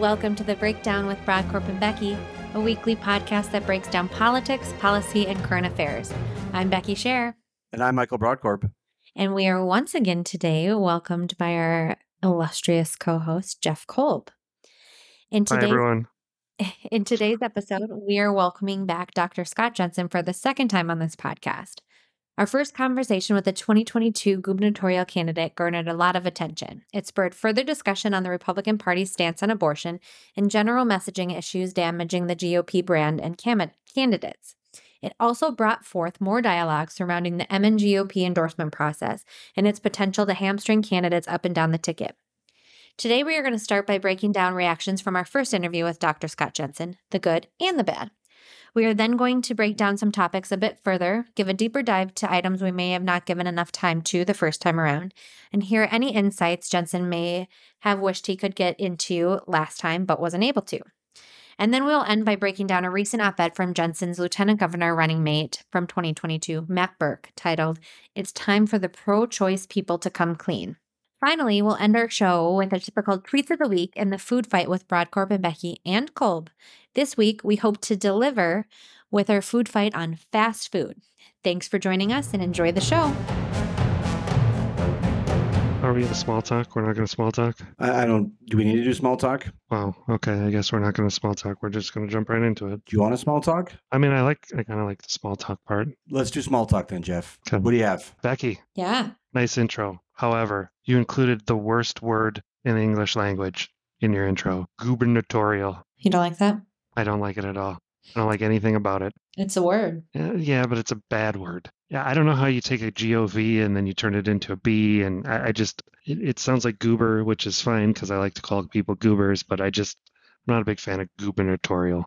Welcome to the Breakdown with Brodkorb and Becky, a weekly podcast that breaks down politics, policy, and current affairs. I'm Becky Scherr. And I'm Michael Brodkorb. And we are once again today welcomed by our illustrious co host, Jeff Kolb. In Hi, everyone. In today's episode, we are welcoming back Dr. Scott Jensen for the second time on this podcast. Our first conversation with the 2022 gubernatorial candidate garnered a lot of attention. It spurred further discussion on the Republican Party's stance on abortion and general messaging issues damaging the GOP brand and cam- candidates. It also brought forth more dialogue surrounding the MNGOP endorsement process and its potential to hamstring candidates up and down the ticket. Today, we are going to start by breaking down reactions from our first interview with Dr. Scott Jensen, the good and the bad. We are then going to break down some topics a bit further, give a deeper dive to items we may have not given enough time to the first time around, and hear any insights Jensen may have wished he could get into last time but wasn't able to. And then we'll end by breaking down a recent op ed from Jensen's lieutenant governor running mate from 2022, Matt Birk, titled, It's Time for the Pro Choice People to Come Clean. Finally, we'll end our show with a typical Tweets of the Week and the food fight with Brodkorb and Becky and Kolb. This week, we hope to deliver with our food fight on fast food. Thanks for joining us and enjoy the show. Are we in small talk? We're not going to small talk? I, I, don't. Do we need to do small talk? Wow. Okay. I guess we're not going to small talk. We're just going to jump right into it. Do you want a small talk? I mean, I like, I kind of like the small talk part. Let's do small talk then, Jeff. Okay. What do you have? Becky. Yeah. Nice intro. However, you included the worst word in the English language in your intro gubernatorial. You don't like that? I don't like it at all. I don't like anything about it. It's a word. Yeah, yeah, but it's a bad word. Yeah, I don't know how you take a GOV and then you turn it into a B. And I, I just, it, it, sounds like goober, which is fine because I like to call people goobers, but I just, I'm not a big fan of gubernatorial.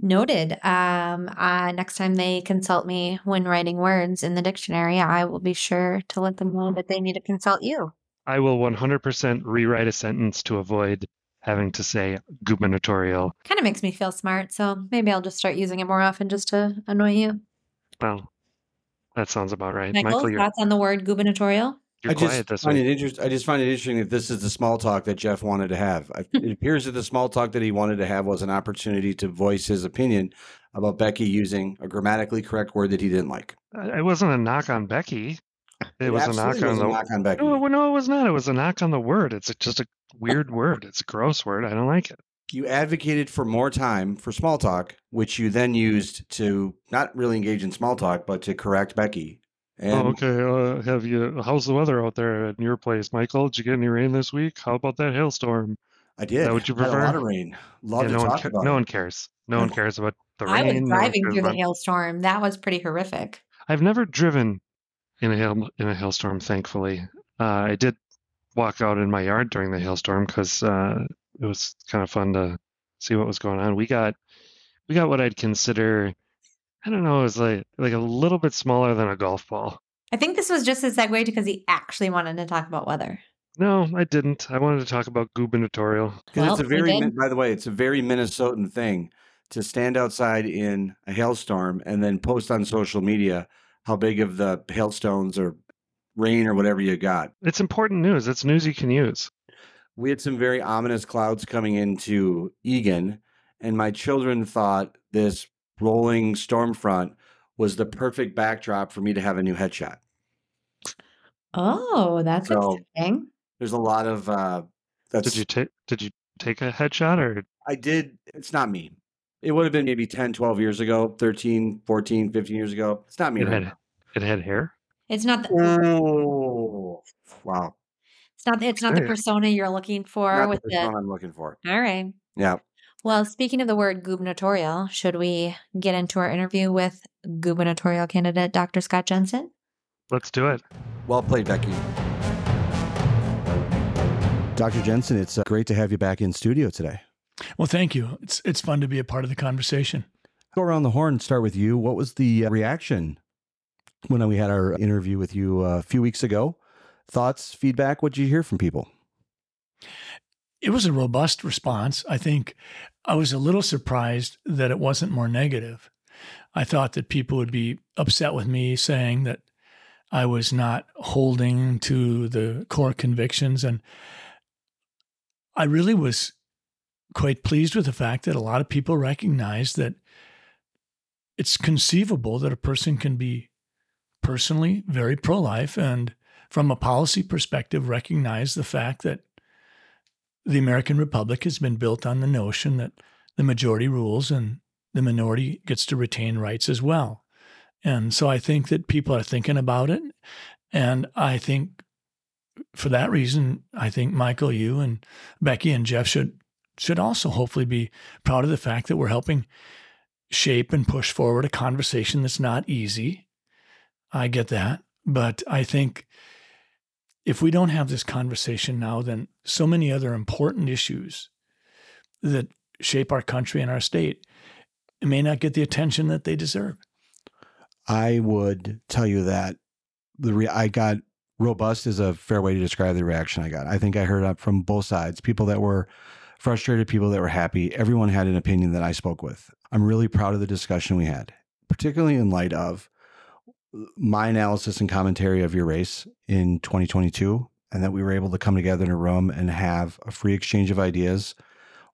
Noted. Um, uh, next time they consult me when writing words in the dictionary, I will be sure to let them know that they need to consult you. I will 100% rewrite a sentence to avoid having to say gubernatorial. Kind of makes me feel smart, so maybe I'll just start using it more often just to annoy you. Well, that sounds about right. Michael, Michael thoughts on the word gubernatorial? You're I just find it interest, I just find it interesting that this is the small talk that Jeff wanted to have. Hmm. it appears that the small talk that he wanted to have was an opportunity to voice his opinion about Becky using a grammatically correct word that he didn't like. Uh, it wasn't a knock on Becky. It, it was a knock on the knock on Becky. No, no, it was not. It was a knock on the word. It's just a weird word. It's a gross word. I don't like it. You advocated for more time for small talk, which you then used to not really engage in small talk, but to correct Becky and oh, okay. Uh, have you? How's the weather out there at your place, Michael? Did you get any rain this week? How about that hailstorm? I did. Is that what you prefer? a lot of rain. Love yeah, to no talk one ca- about. No one cares. No one cares about the rain. I was driving no through the hailstorm. That was pretty horrific. I've never driven in a hail in a hailstorm. Thankfully, uh, I did walk out in my yard during the hailstorm because uh, it was kind of fun to see what was going on. We got we got what I'd consider I don't know, it was like like a little bit smaller than a golf ball. I think this was just a segue because he actually wanted to talk about weather. No, I didn't. I wanted to talk about gubernatorial. Because well, it's a very, by the way, it's a very Minnesotan thing to stand outside in a hailstorm and then post on social media how big of the hailstones or rain or whatever you got. It's important news. It's news you can use. We had some very ominous clouds coming into Eagan, and my children thought this rolling storm front was the perfect backdrop for me to have a new headshot. Oh, that's so interesting. There's a lot of uh that's Did you take did you take a headshot or I did it's not me. It would have been maybe 10, 12 years ago, 13, 14, 15 years ago. It's not me. It right had it had hair? It's not the Oh wow. It's not it's not the persona you're looking for not with the persona I'm looking for. All right. Yeah. Well, speaking of the word gubernatorial, should we get into our interview with gubernatorial candidate Dr. Scott Jensen? Let's do it. Well played, Becky. Dr. Jensen, it's uh, great to have you back in studio today. Well, thank you. It's it's fun to be a part of the conversation. Go around the horn. And start with you. What was the uh, reaction when we had our interview with you uh, a few weeks ago? Thoughts, feedback? What did you hear from people? It was a robust response. I think I was a little surprised that it wasn't more negative. I thought that people would be upset with me saying that I was not holding to the core convictions. And I really was quite pleased with the fact that a lot of people recognize that it's conceivable that a person can be personally very pro life and, from a policy perspective, recognize the fact that the American Republic has been built on the notion that the majority rules and the minority gets to retain rights as well. And so I think that people are thinking about it. And I think for that reason, I think Michael, you and Becky and Jeff should should also hopefully be proud of the fact that we're helping shape and push forward a conversation that's not easy. I get that. But I think if we don't have this conversation now, then so many other important issues that shape our country and our state may not get the attention that they deserve. I would tell you that the re- I got robust is a fair way to describe the reaction I got. I think I heard from both sides, people that were frustrated, people that were happy. Everyone had an opinion that I spoke with. I'm really proud of the discussion we had, particularly in light of my analysis and commentary of your race in 2022 and that we were able to come together in a room and have a free exchange of ideas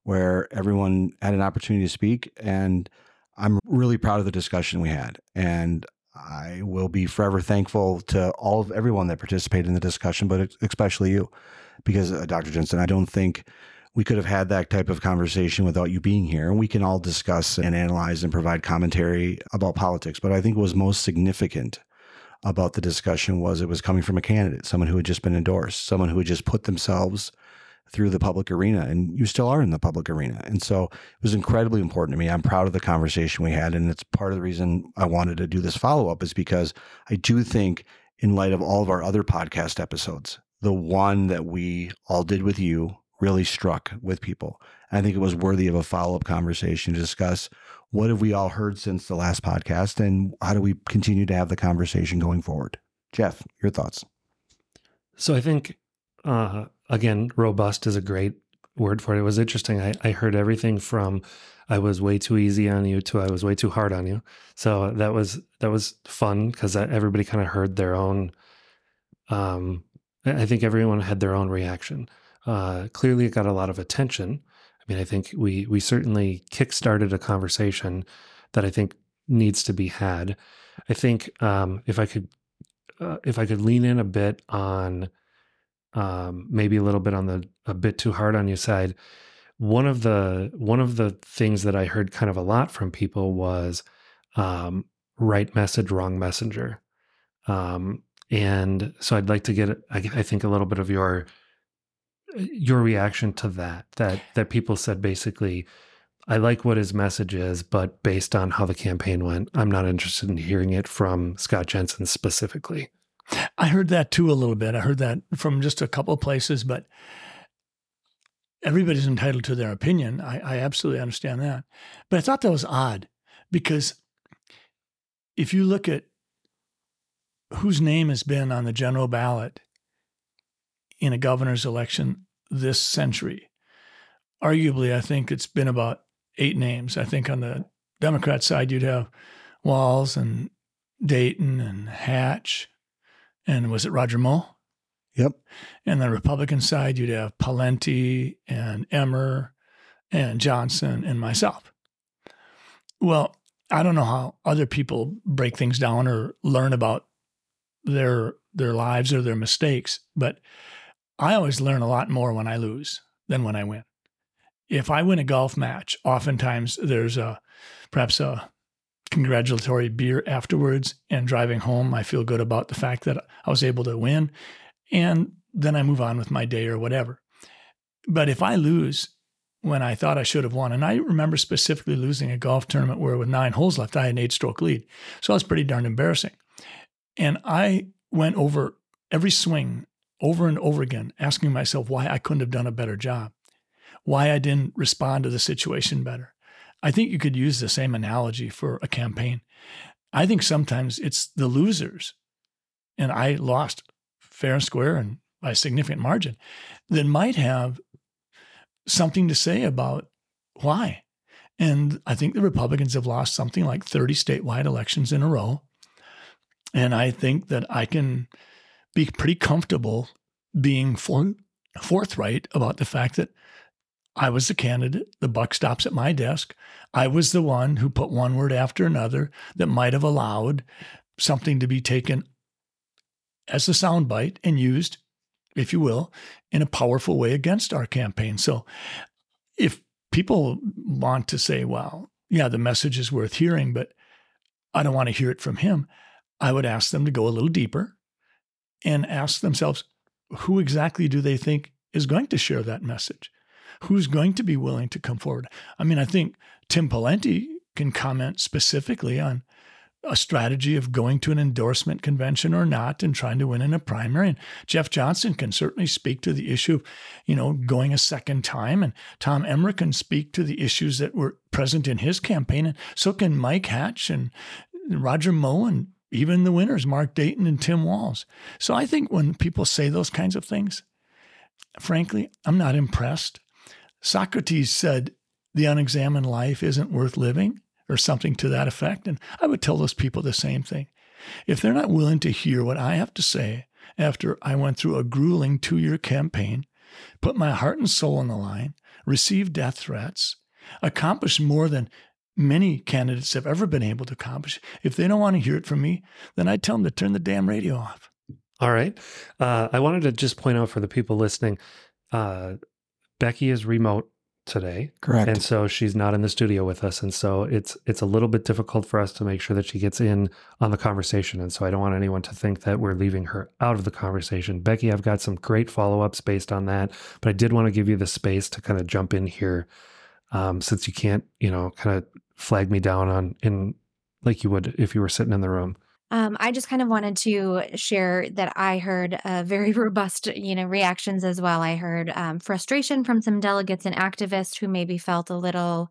where everyone had an opportunity to speak and I'm really proud of the discussion we had and I will be forever thankful to all of everyone that participated in the discussion but especially you because uh, Dr. Jensen I don't think we could have had that type of conversation without you being here. And we can all discuss and analyze and provide commentary about politics. But I think what was most significant about the discussion was it was coming from a candidate, someone who had just been endorsed, someone who had just put themselves through the public arena. And you still are in the public arena. And so it was incredibly important to me. I'm proud of the conversation we had. And it's part of the reason I wanted to do this follow up is because I do think, in light of all of our other podcast episodes, the one that we all did with you really struck with people. I think it was worthy of a follow up conversation to discuss what have we all heard since the last podcast and how do we continue to have the conversation going forward. Jeff, your thoughts? So I think, uh, again, robust is a great word for it. It was interesting. I, I heard everything from I was way too easy on you to I was way too hard on you. So that was that was fun because everybody kind of heard their own. Um, I think everyone had their own reaction. Uh, clearly, it got a lot of attention. I mean, I think we we certainly kickstarted a conversation that I think needs to be had. I think um, if I could uh, if I could lean in a bit on um, maybe a little bit on the a bit too hard on your side. One of the one of the things that I heard kind of a lot from people was um, right message, wrong messenger. Um, and so I'd like to get, I, I think, a little bit of your your reaction to that that that people said basically I like what his message is, but based on how the campaign went, I'm not interested in hearing it from Scott Jensen specifically. I heard that too a little bit. I heard that from just a couple of places, but everybody's entitled to their opinion. I, I absolutely understand that. But I thought that was odd because if you look at whose name has been on the general ballot in a governor's election this century. Arguably, I think it's been about eight names. I think on the Democrat side, you'd have Walz and Dayton and Hatch. And was it Roger Moe? Yep. And the Republican side, you'd have Pawlenty and Emmer and Johnson and myself. Well, I don't know how other people break things down or learn about their their lives or their mistakes, but I always learn a lot more when I lose than when I win. If I win a golf match, oftentimes there's a perhaps a congratulatory beer afterwards and driving home I feel good about the fact that I was able to win and then I move on with my day or whatever. But if I lose when I thought I should have won, and I remember specifically losing a golf tournament where with nine holes left, I had an eight stroke lead. So that was pretty darn embarrassing. And I went over every swing over and over again, asking myself why I couldn't have done a better job, why I didn't respond to the situation better. I think you could use the same analogy for a campaign. I think sometimes it's the losers, and I lost fair and square and by a significant margin, that might have something to say about why. And I think the Republicans have lost something like 30 statewide elections in a row. And I think that I can be pretty comfortable being for, forthright about the fact that I was the candidate. The buck stops at my desk. I was the one who put one word after another that might have allowed something to be taken as a soundbite and used, if you will, in a powerful way against our campaign. So if people want to say, well, yeah, the message is worth hearing, but I don't want to hear it from him, I would ask them to go a little deeper and ask themselves, who exactly do they think is going to share that message? Who's going to be willing to come forward? I mean, I think Tim Pawlenty can comment specifically on a strategy of going to an endorsement convention or not and trying to win in a primary. And Jeff Johnson can certainly speak to the issue of, you know, going a second time. And Tom Emmer can speak to the issues that were present in his campaign. And so can Mike Hatch and Roger Moe and even the winners, Mark Dayton and Tim Walz. So I think when people say those kinds of things, frankly, I'm not impressed. Socrates said, the unexamined life isn't worth living or something to that effect. And I would tell those people the same thing. If they're not willing to hear what I have to say after I went through a grueling two year campaign, put my heart and soul on the line, received death threats, accomplished more than many candidates have ever been able to accomplish. If they don't want to hear it from me, then I tell them to turn the damn radio off. All right. Uh, I wanted to just point out for the people listening uh, Becky is remote today. Correct. And so she's not in the studio with us. And so it's it's a little bit difficult for us to make sure that she gets in on the conversation. And so I don't want anyone to think that we're leaving her out of the conversation. Becky, I've got some great follow-ups based on that. But I did want to give you the space to kind of jump in here. Um, since you can't, you know, kind of flag me down on in like you would if you were sitting in the room. Um, I just kind of wanted to share that I heard uh, very robust, you know, reactions as well. I heard um, frustration from some delegates and activists who maybe felt a little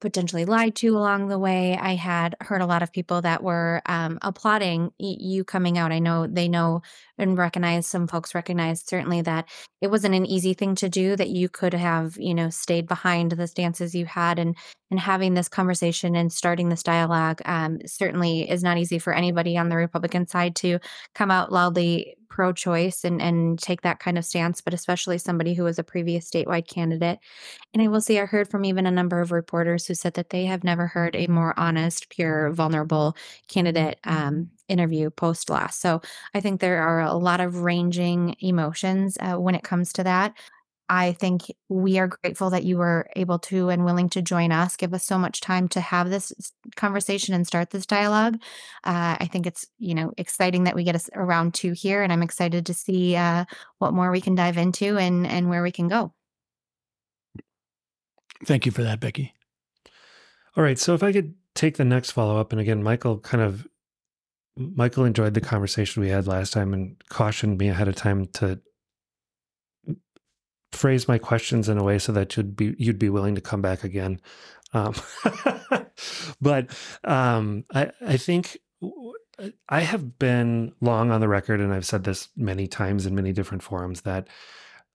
potentially lied to along the way. I had heard a lot of people that were um, applauding you coming out. I know they know and recognize some folks recognize certainly that it wasn't an easy thing to do. That you could have you know stayed behind the stances you had and and having this conversation and starting this dialogue um, certainly is not easy for anybody on the Republican side to come out loudly pro-choice and and take that kind of stance, but especially somebody who was a previous statewide candidate. And I will say I heard from even a number of reporters who said that they have never heard a more honest, pure, vulnerable candidate um, interview post loss. So I think there are a lot of ranging emotions uh, when it comes to that. I think we are grateful that you were able to and willing to join us, give us so much time to have this conversation and start this dialogue. Uh, I think it's you know exciting that we get us around two here, and I'm excited to see uh, what more we can dive into and and where we can go. Thank you for that, Becky. All right, so if I could take the next follow up, and again, Michael kind of Michael enjoyed the conversation we had last time and cautioned me ahead of time to phrase my questions in a way so that you'd be you'd be willing to come back again. Um, but um, I I think I have been long on the record, and I've said this many times in many different forums that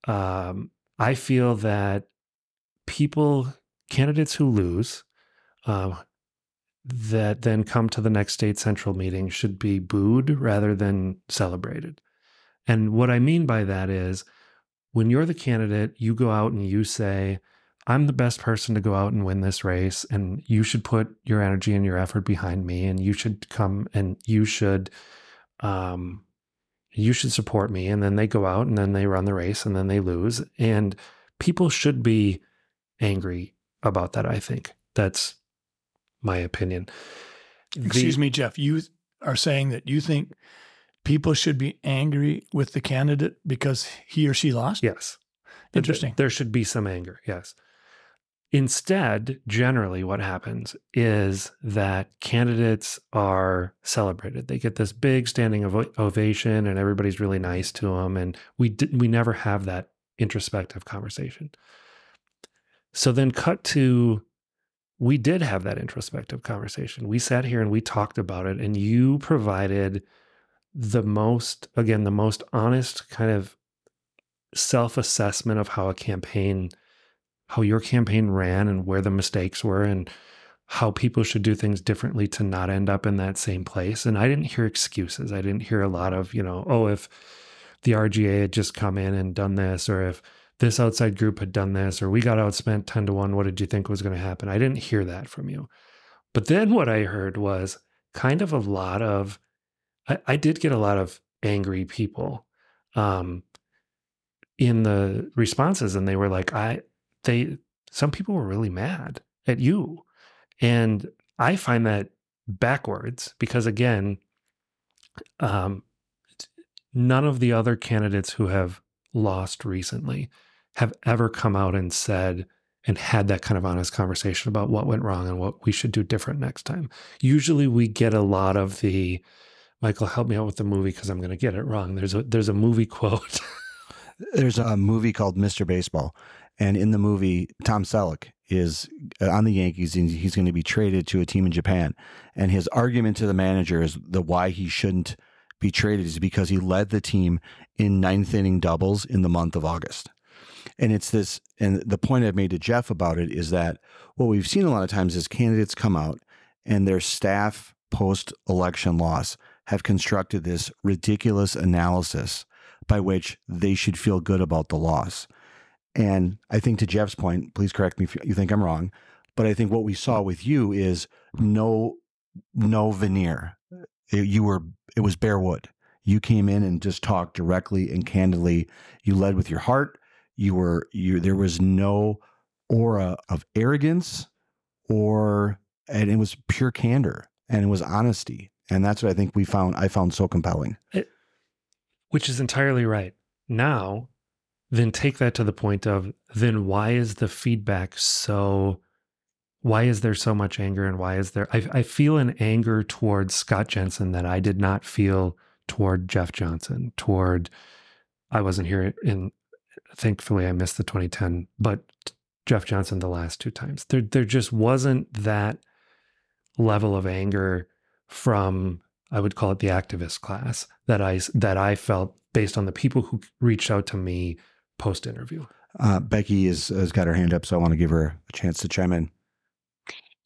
um, I feel that people candidates who lose. Uh, that then come to the next state central meeting should be booed rather than celebrated. And what I mean by that is when you're the candidate, you go out and you say, I'm the best person to go out and win this race, and you should put your energy and your effort behind me, and you should come and you should, um, you should support me. And then they go out and then they run the race and then they lose. And people should be angry about that. I think that's my opinion. Excuse the, me, Jeff. You are saying that you think people should be angry with the candidate because he or she lost? Yes. Interesting. There should be some anger. Yes. Instead, generally, what happens is that candidates are celebrated. They get this big standing ovation, and everybody's really nice to them. And we did, we never have that introspective conversation. So then, cut to we did have that introspective conversation. We sat here and we talked about it, and you provided the most, again, the most honest kind of self assessment of how a campaign, how your campaign ran and where the mistakes were and how people should do things differently to not end up in that same place. And I didn't hear excuses. I didn't hear a lot of, you know, oh, if the RGA had just come in and done this, or if this outside group had done this, or we got outspent 10 to 1. What did you think was going to happen? I didn't hear that from you. But then what I heard was kind of a lot of, I, I did get a lot of angry people um, in the responses. And they were like, I, they, some people were really mad at you. And I find that backwards because, again, um, none of the other candidates who have lost recently have ever come out and said and had that kind of honest conversation about what went wrong and what we should do different next time. Usually we get a lot of the Michael help me out with the movie because I'm going to get it wrong. There's a there's a movie quote. there's a movie called Mr. Baseball and in the movie Tom Selleck is uh, on the Yankees and he's going to be traded to a team in Japan and his argument to the manager is the why he shouldn't be traded is because he led the team in ninth inning doubles in the month of August. And it's this, and the point I've made to Jeff about it is that what we've seen a lot of times is candidates come out and their staff post election loss have constructed this ridiculous analysis by which they should feel good about the loss. And I think to Jeff's point, please correct me if you think I'm wrong, but I think what we saw with you is no no veneer. It, You were it was bare wood. You came in and just talked directly and candidly. You led with your heart. You were you there was no aura of arrogance or and it was pure candor and it was honesty. And that's what I think we found I found so compelling. It, which is entirely right. Now, then take that to the point of then why is the feedback so why is there so much anger and why is there I, I feel an anger towards Scott Jensen that I did not feel toward Jeff Johnson, toward I wasn't here in thankfully I missed the 2010, but Jeff Johnson the last two times. There there just wasn't that level of anger from I would call it the activist class that I that I felt based on the people who reached out to me post interview. Uh, Becky is, has got her hand up, so I want to give her a chance to chime in.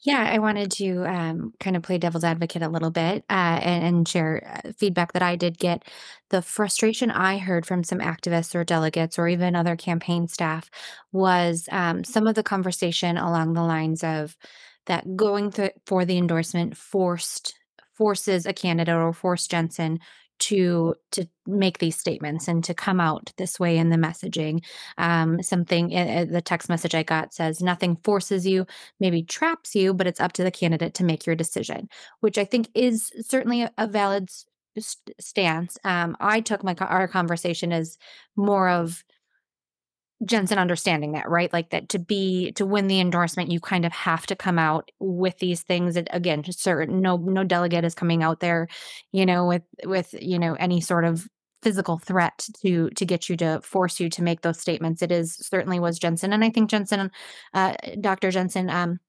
Yeah, I wanted to um, kind of play devil's advocate a little bit uh, and, and, share uh, feedback that I did get. The frustration I heard from some activists or delegates or even other campaign staff was um, some of the conversation along the lines of that going th- for the endorsement forced forces a candidate or force Jensen to to make these statements and to come out this way in the messaging. Um, something uh, the text message i got says nothing forces you maybe traps you but it's up to the candidate to make your decision which i think is certainly a, valid st- stance. Um, i took my our conversation as more of Jensen understanding that, right? Like that to be to win the endorsement, you kind of have to come out with these things. That, again, certain no no delegate is coming out there, you know, with with you know any sort of physical threat to to get you to force you to make those statements. It is certainly was Jensen, and I think Jensen, uh, Dr. Jensen, um,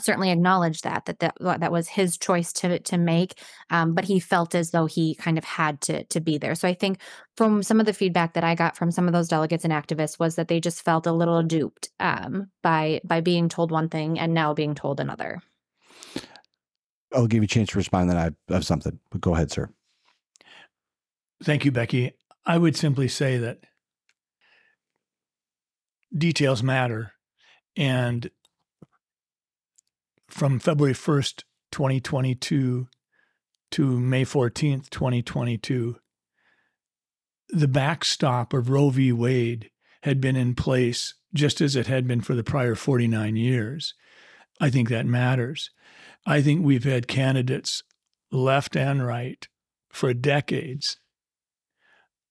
certainly acknowledged that that that, that was his choice to to make um, but he felt as though he kind of had to to be there. So i think from some of the feedback that i got from some of those delegates and activists was that they just felt a little duped um, by by being told one thing and now being told another. I'll give you a chance to respond then i have something but go ahead sir. Thank you becky. I would simply say that details matter and from February 1st, 2022 to May 14th, 2022, the backstop of Roe v. Wade had been in place just as it had been for the prior 49 years. I think that matters. I think we've had candidates left and right for decades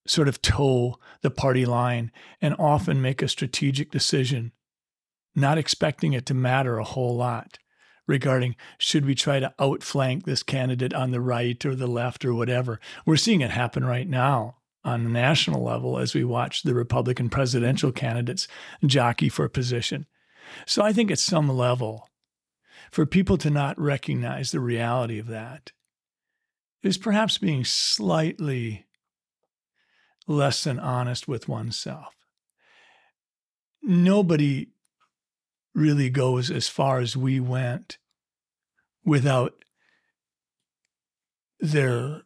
sort of toe the party line and often make a strategic decision, not expecting it to matter a whole lot regarding should we try to outflank this candidate on the right or the left or whatever. We're seeing it happen right now on the national level as we watch the Republican presidential candidates jockey for position. So I think at some level, for people to not recognize the reality of that is perhaps being slightly less than honest with oneself. Nobody really goes as far as we went without their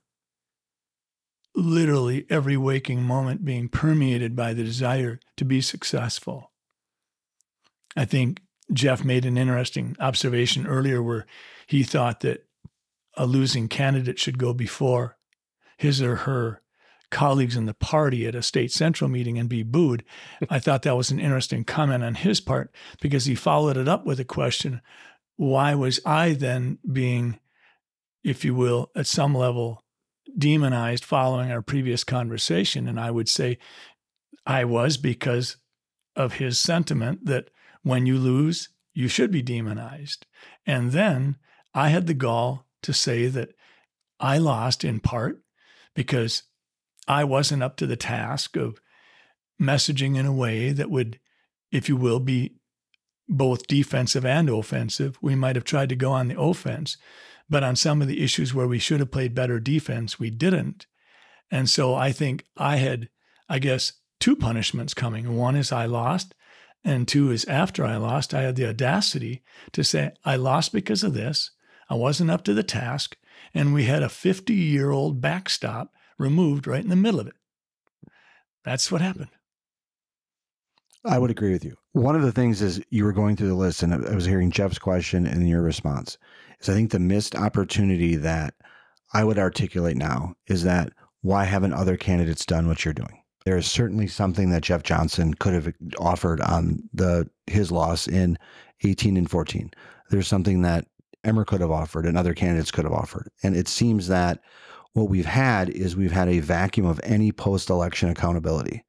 literally every waking moment being permeated by the desire to be successful. I think Jeff made an interesting observation earlier where he thought that a losing candidate should go before his or her colleagues in the party at a state central meeting and be booed. I thought that was an interesting comment on his part because he followed it up with a question why was I then being, if you will, at some level, demonized following our previous conversation? And I would say I was because of his sentiment that when you lose, you should be demonized. And then I had the gall to say that I lost in part because I wasn't up to the task of messaging in a way that would, if you will, be both defensive and offensive. We might have tried to go on the offense, but on some of the issues where we should have played better defense, we didn't. And so I think I had, I guess, two punishments coming. One is I lost, and two is after I lost, I had the audacity to say, I lost because of this. I wasn't up to the task. And we had a 50 year old backstop removed right in the middle of it. That's what happened. I would agree with you. One of the things is you were going through the list, and I was hearing Jeff's question and your response. Is I think the missed opportunity that I would articulate now is that why haven't other candidates done what you're doing? There is certainly something that Jeff Johnson could have offered on the his loss in 18 and 14. There's something that Emmer could have offered and other candidates could have offered. And it seems that what we've had is we've had a vacuum of any post election accountability.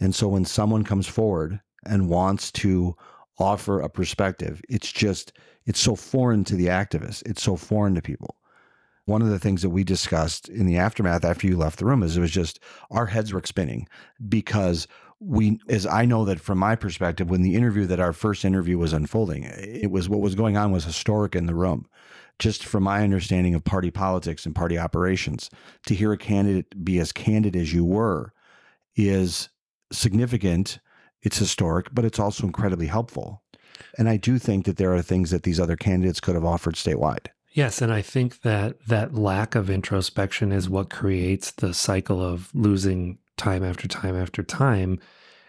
And so when someone comes forward and wants to offer a perspective, it's just, it's so foreign to the activists. It's so foreign to people. One of the things that we discussed in the aftermath after you left the room is it was just our heads were spinning because we, as I know that from my perspective, when the interview that our first interview was unfolding, it was what was going on was historic in the room just from my understanding of party politics and party operations, to hear a candidate be as candid as you were is significant. It's historic, but it's also incredibly helpful. And I do think that there are things that these other candidates could have offered statewide. Yes, and I think that that lack of introspection is what creates the cycle of losing time after time after time.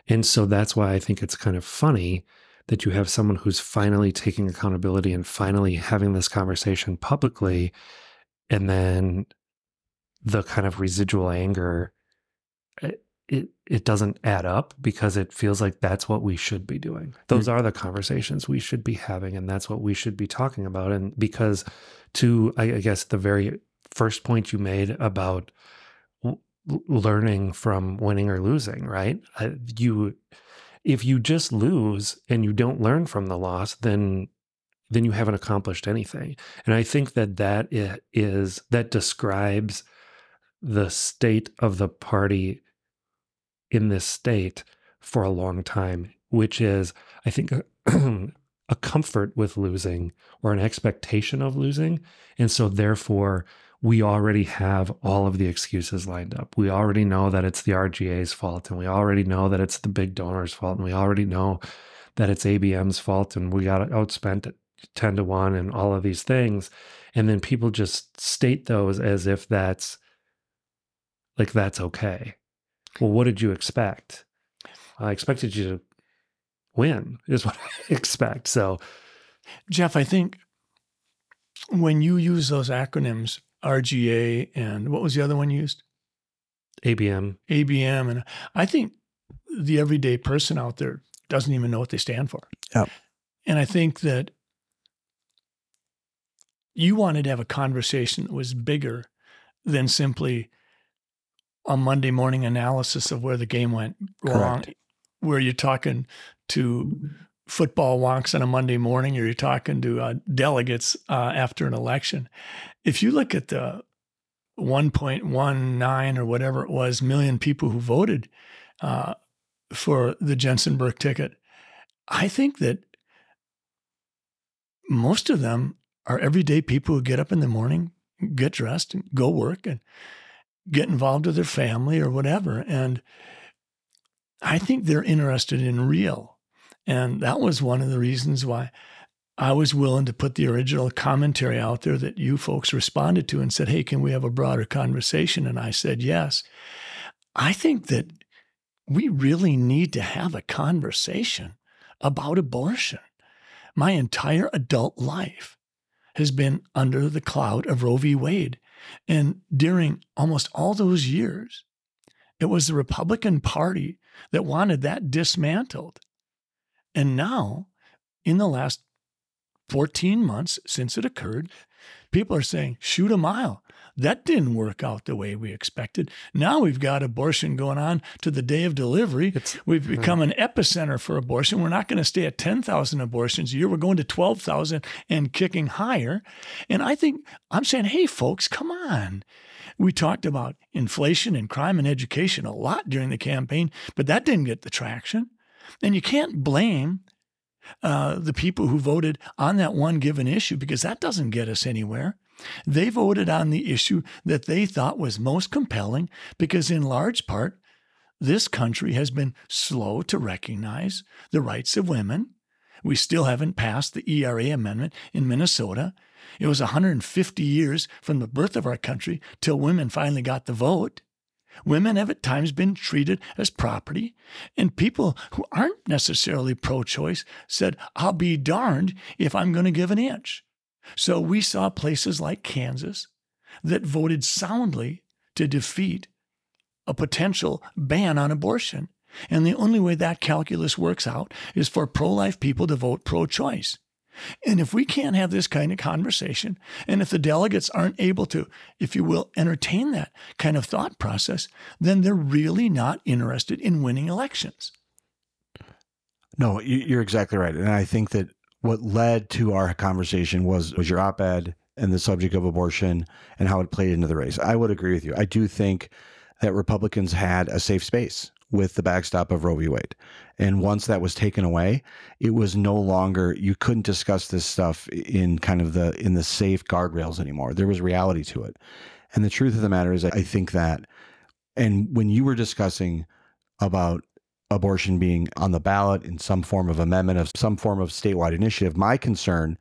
And so that's why I think it's kind of funny that you have someone who's finally taking accountability and finally having this conversation publicly and then the kind of residual anger it, eh, it it doesn't add up because it feels like that's what we should be doing. Those are the conversations we should be having, and that's what we should be talking about. And because, to I, I guess the very first point you made about learning from winning or losing, right? you if you just lose and you don't learn from the loss, then then you haven't accomplished anything. And I think that that is that describes the state of the party in this state for a long time, which is, I think, a, comfort with losing or an expectation of losing. And so, therefore, we already have all of the excuses lined up. We already know that it's the RGA's fault, and we already know that it's the big donor's fault, and we already know that it's ABM's fault, and we got outspent at 10 to 1 and all of these things. And then people just state those as if that's like that's okay. Well, what did you expect? I expected you to win, is what I expect. So, Jeff, I think when you use those acronyms, RGA, and what was the other one used? ABM. ABM. And I think the everyday person out there doesn't even know what they stand for. Yep. And I think that you wanted to have a conversation that was bigger than simply a Monday morning analysis of where the game went wrong, Correct. where you're talking to football wonks on a Monday morning or you're talking to uh, delegates uh, after an election. If you look at the 1.19 or whatever it was million people who voted uh, for the Jensen Birk ticket, I think that most of them are everyday people who get up in the morning, get dressed, and go work and get involved with their family or whatever. And I think they're interested in real and that was one of the reasons why I was willing to put the original commentary out there that you folks responded to and said, Hey, can we have a broader conversation? And I said, Yes. I think that we really need to have a conversation about abortion. My entire adult life has been under the cloud of Roe v. Wade. And during almost all those years, it was the Republican Party that wanted that dismantled. And now, in the last 14 months since it occurred, people are saying, shoot a mile. That didn't work out the way we expected. Now we've got abortion going on to the day of delivery. It's, we've become an epicenter for abortion. We're not going to stay at 10,000 abortions a year. We're going to 12,000 and kicking higher. And I think I'm saying, hey, folks, come on. We talked about inflation and crime and education a lot during the campaign, but that didn't get the traction. And you can't blame uh, the people who voted on that one given issue because that doesn't get us anywhere. They voted on the issue that they thought was most compelling because, in large part, this country has been slow to recognize the rights of women. We still haven't passed the ERA amendment in Minnesota. It was 150 years from the birth of our country till women finally got the vote. Women have at times been treated as property, and people who aren't necessarily pro choice said, I'll be darned if I'm going to give an inch. So we saw places like Kansas that voted soundly to defeat a potential ban on abortion. And the only way that calculus works out is for pro life people to vote pro choice. And if we can't have this kind of conversation, and if the delegates aren't able to, if you will, entertain that kind of thought process, then they're really not interested in winning elections. No, you're exactly right. And I think that what led to our conversation was, was your op ed and the subject of abortion and how it played into the race. I would agree with you. I do think that Republicans had a safe space with the backstop of Roe v. Wade. And once that was taken away, it was no longer you couldn't discuss this stuff in kind of the in the safe guardrails anymore. There was reality to it. And the truth of the matter is I think that and when you were discussing about abortion being on the ballot in some form of amendment of some form of statewide initiative, my concern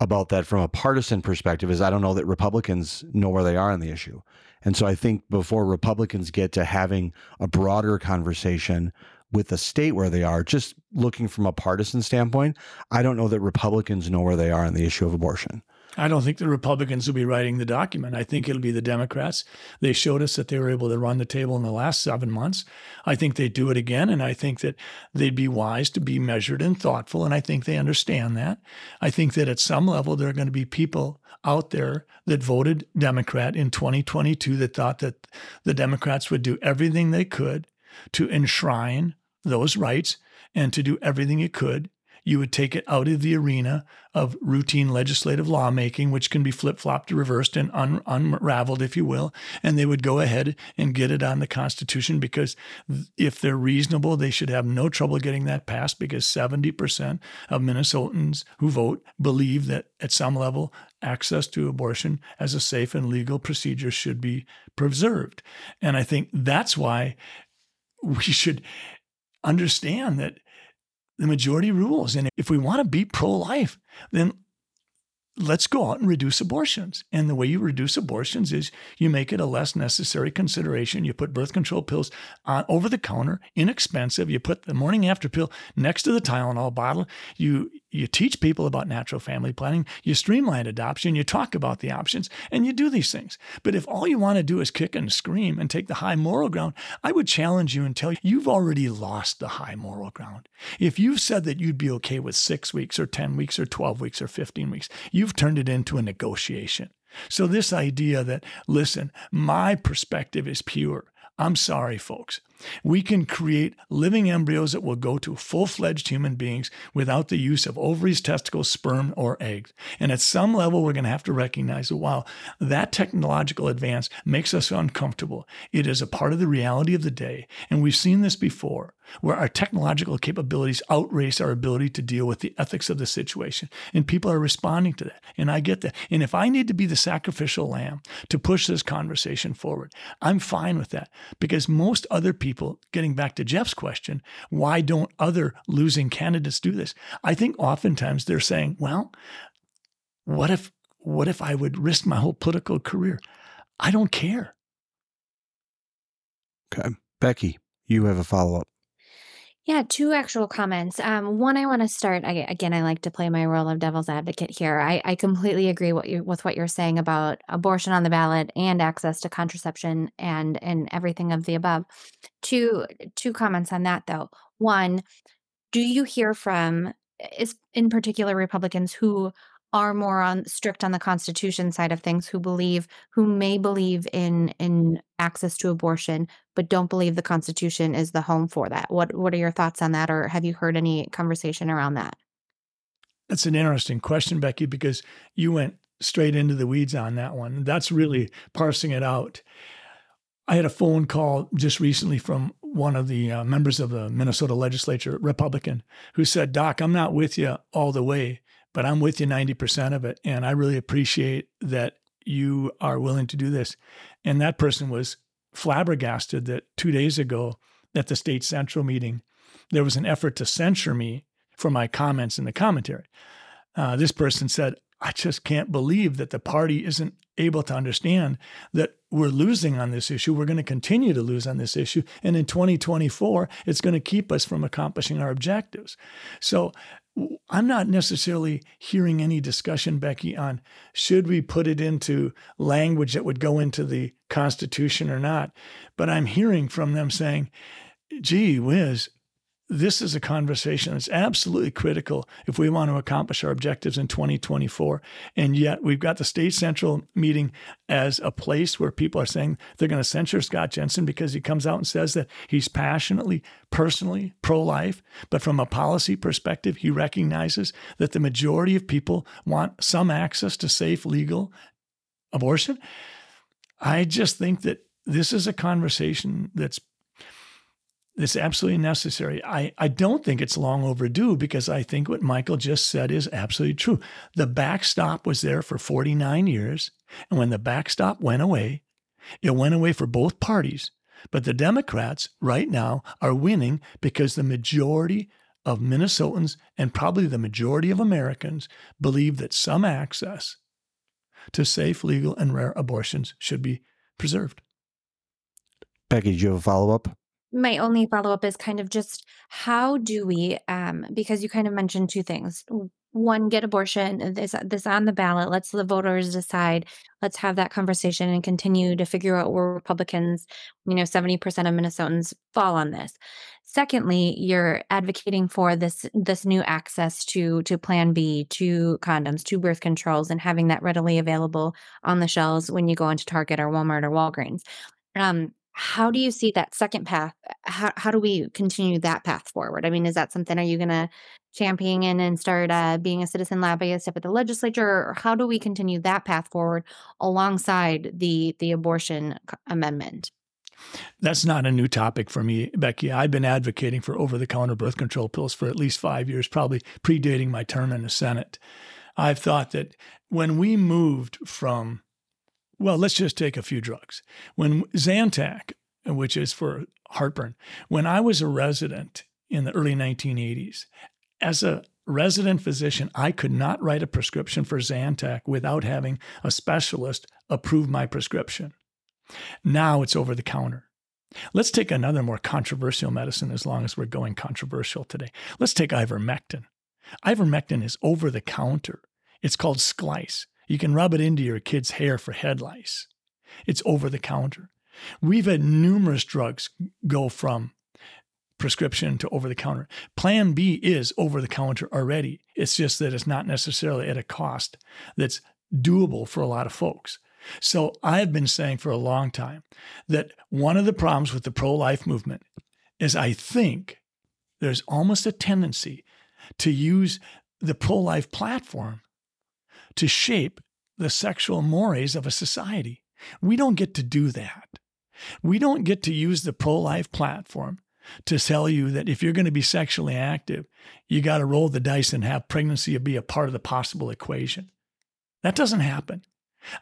about that from a partisan perspective is I don't know that Republicans know where they are on the issue. And so I think before Republicans get to having a broader conversation with the state where they are, just looking from a partisan standpoint, I don't know that Republicans know where they are on the issue of abortion. I don't think the Republicans will be writing the document. I think it'll be the Democrats. They showed us that they were able to run the table in the last seven months. I think they do it again. And I think that they'd be wise to be measured and thoughtful. And I think they understand that. I think that at some level, there are going to be people out there that voted Democrat in 2022 that thought that the Democrats would do everything they could to enshrine those rights and to do everything it could you would take it out of the arena of routine legislative lawmaking, which can be flip flopped, reversed, and un- unraveled, if you will. And they would go ahead and get it on the Constitution because if they're reasonable, they should have no trouble getting that passed because 70% of Minnesotans who vote believe that at some level, access to abortion as a safe and legal procedure should be preserved. And I think that's why we should understand that the majority rules. And if we want to be pro life, then let's go out and reduce abortions. And the way you reduce abortions is you make it a less necessary consideration. You put birth control pills on over the counter, inexpensive. You put the morning after pill next to the Tylenol bottle. You you teach people about natural family planning, you streamline adoption, you talk about the options, and you do these things. But if all you want to do is kick and scream and take the high moral ground, I would challenge you and tell you you've already lost the high moral ground. If you've said that you'd be okay with six weeks or 10 weeks or 12 weeks or 15 weeks, you've turned it into a negotiation. So, this idea that, listen, my perspective is pure. I'm sorry, folks. We can create living embryos that will go to full fledged human beings without the use of ovaries, testicles, sperm, or eggs. And at some level, we're going to have to recognize that while that technological advance makes us uncomfortable, it is a part of the reality of the day. And we've seen this before where our technological capabilities outrace our ability to deal with the ethics of the situation. And people are responding to that. And I get that. And if I need to be the sacrificial lamb to push this conversation forward, I'm fine with that. Because most other people, getting back to Jeff's question, why don't other losing candidates do this? I think oftentimes they're saying, well, what if what if I would risk my whole political career? I don't care. Okay. Becky, you have a follow up. Yeah, two actual comments. Um, one, I want to start I, again. I like to play my role of devil's advocate here. I, I completely agree what you, with what you're saying about abortion on the ballot and access to contraception and and everything of the above. Two two comments on that though. One, do you hear from is in particular Republicans who are more on strict on the constitution side of things who believe who may believe in in access to abortion but don't believe the constitution is the home for that. What what are your thoughts on that or have you heard any conversation around that? That's an interesting question becky because you went straight into the weeds on that one. That's really parsing it out. I had a phone call just recently from one of the uh, members of the minnesota legislature republican who said doc i'm not with you all the way but I'm with you 90% of it. And I really appreciate that you are willing to do this. And that person was flabbergasted that two days ago at the state central meeting, there was an effort to censure me for my comments in the commentary. Uh, this person said, I just can't believe that the party isn't able to understand that we're losing on this issue. We're going to continue to lose on this issue. And in 2024, it's going to keep us from accomplishing our objectives. So I'm not necessarily hearing any discussion, Becky, on should we put it into language that would go into the Constitution or not. But I'm hearing from them saying, gee whiz, this is a conversation that's absolutely critical if we want to accomplish our objectives in 2024. And yet we've got the state central meeting as a place where people are saying they're going to censure Scott Jensen because he comes out and says that he's passionately, personally pro life. But from a policy perspective, he recognizes that the majority of people want some access to safe, legal abortion. I just think that this is a conversation that's it's absolutely necessary. I, I don't think it's long overdue because I think what Michael just said is absolutely true. The backstop was there for 49 years. And when the backstop went away, it went away for both parties. But the Democrats right now are winning because the majority of Minnesotans and probably the majority of Americans believe that some access to safe, legal, and rare abortions should be preserved. Becky, do you have a follow up? My only follow-up is kind of just how do we um because you kind of mentioned two things one get abortion this this on the ballot let's the voters decide let's have that conversation and continue to figure out where republicans you know 70% of minnesotans fall on this. Secondly you're advocating for this this new access to to plan b to condoms to birth controls and having that readily available on the shelves when you go into target or walmart or walgreens. Um how do you see that second path? How how do we continue that path forward? I mean, is that something? Are you going to champion in and start uh, being a citizen lobbyist up at the legislature, or how do we continue that path forward alongside the the abortion amendment? That's not a new topic for me, Becky. I've been advocating for over the counter birth control pills for at least five years, probably predating my term in the Senate. I've thought that when we moved from well, let's just take a few drugs. When Zantac, which is for heartburn, when I was a resident in the early 1980s, as a resident physician, I could not write a prescription for Zantac without having a specialist approve my prescription. Now it's over the counter. Let's take another more controversial medicine as long as we're going controversial today. Let's take ivermectin. Ivermectin is over the counter. It's called Sklice. You can rub it into your kid's hair for head lice. It's over the counter. We've had numerous drugs go from prescription to over the counter. Plan B is over the counter already. It's just that it's not necessarily at a cost that's doable for a lot of folks. So I've been saying for a long time that one of the problems with the pro life movement is I think there's almost a tendency to use the pro life platform to shape the sexual mores of a society. We don't get to do that. We don't get to use the pro life platform to tell you that if you're going to be sexually active, you got to roll the dice and have pregnancy be a part of the possible equation. That doesn't happen.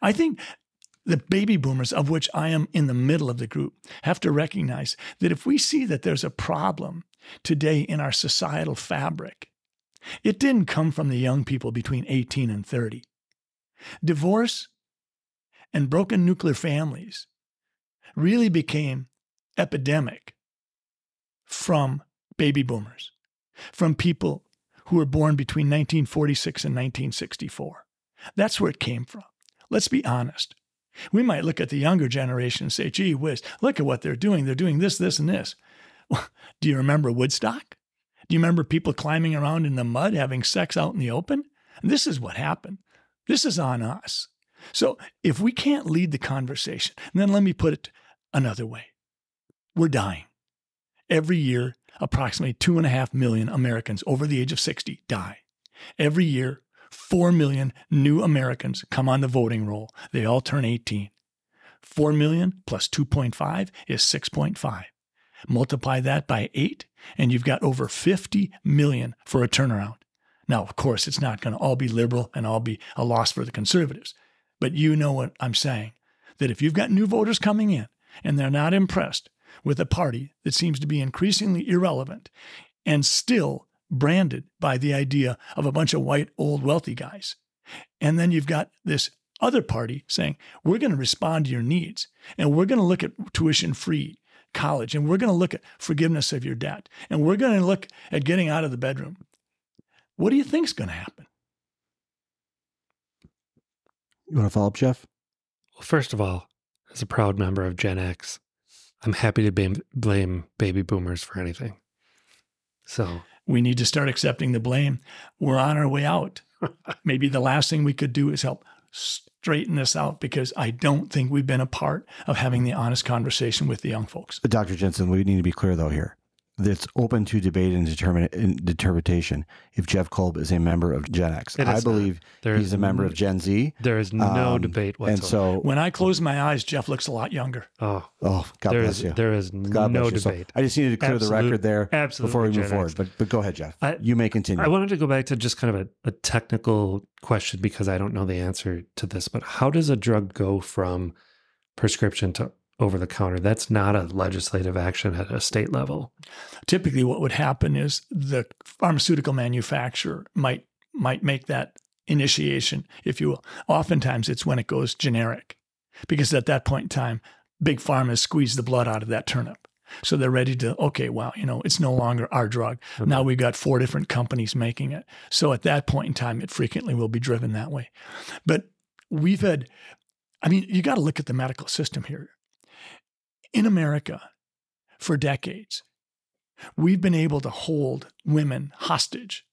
I think the baby boomers, of which I am in the middle of the group, have to recognize that if we see that there's a problem today in our societal fabric, it didn't come from the young people between 18 and 30. Divorce and broken nuclear families really became epidemic from baby boomers, from people who were born between 1946 and 1964. That's where it came from. Let's be honest. We might look at the younger generation and say, gee whiz, look at what they're doing. They're doing this, this, and this. Do you remember Woodstock? Do you remember people climbing around in the mud having sex out in the open? This is what happened. This is on us. So if we can't lead the conversation, then let me put it another way we're dying. Every year, approximately two and a half million Americans over the age of 60 die. Every year, 4 million new Americans come on the voting roll. They all turn 18. 4 million plus 2.5 is 6.5. Multiply that by 8, and you've got over 50 million for a turnaround. Now, of course, it's not going to all be liberal and all be a loss for the conservatives. But you know what I'm saying that if you've got new voters coming in and they're not impressed with a party that seems to be increasingly irrelevant and still branded by the idea of a bunch of white, old, wealthy guys. And then you've got this other party saying, we're going to respond to your needs and we're going to look at tuition free college and we're going to look at forgiveness of your debt and we're going to look at getting out of the bedroom. What do you think is going to happen? You want to follow up, Jeff? Well, first of all, as a proud member of Gen X, I'm happy to blame, blame baby boomers for anything. So we need to start accepting the blame. We're on our way out. Maybe the last thing we could do is help straighten this out because I don't think we've been a part of having the honest conversation with the young folks. Dr. Jensen, we need to be clear though here that's open to debate and determine interpretation if Jeff Kolb is a member of Gen X. I believe he's a member of Gen Z. There is no um, debate whatsoever. And so when I close my eyes, Jeff looks a lot younger. Oh, oh God bless is, you. There is God no debate. So I just needed to clear Absolute, the record there Absolutely. before we move Gen forward. X. But but go ahead, Jeff. I, you may continue. I wanted to go back to just kind of a, a technical question because I don't know the answer to this, but how does a drug go from prescription to over the counter. That's not a legislative action at a state level. Typically, what would happen is the pharmaceutical manufacturer might might make that initiation, if you will. Oftentimes, it's when it goes generic, because at that point in time, big pharma has squeezed the blood out of that turnip. So they're ready to, okay, well, you know, it's no longer our drug. Okay. Now we've got four different companies making it. So at that point in time, it frequently will be driven that way. But we've had, I mean, you got to look at the medical system here in America for decades, we've been able to hold women hostage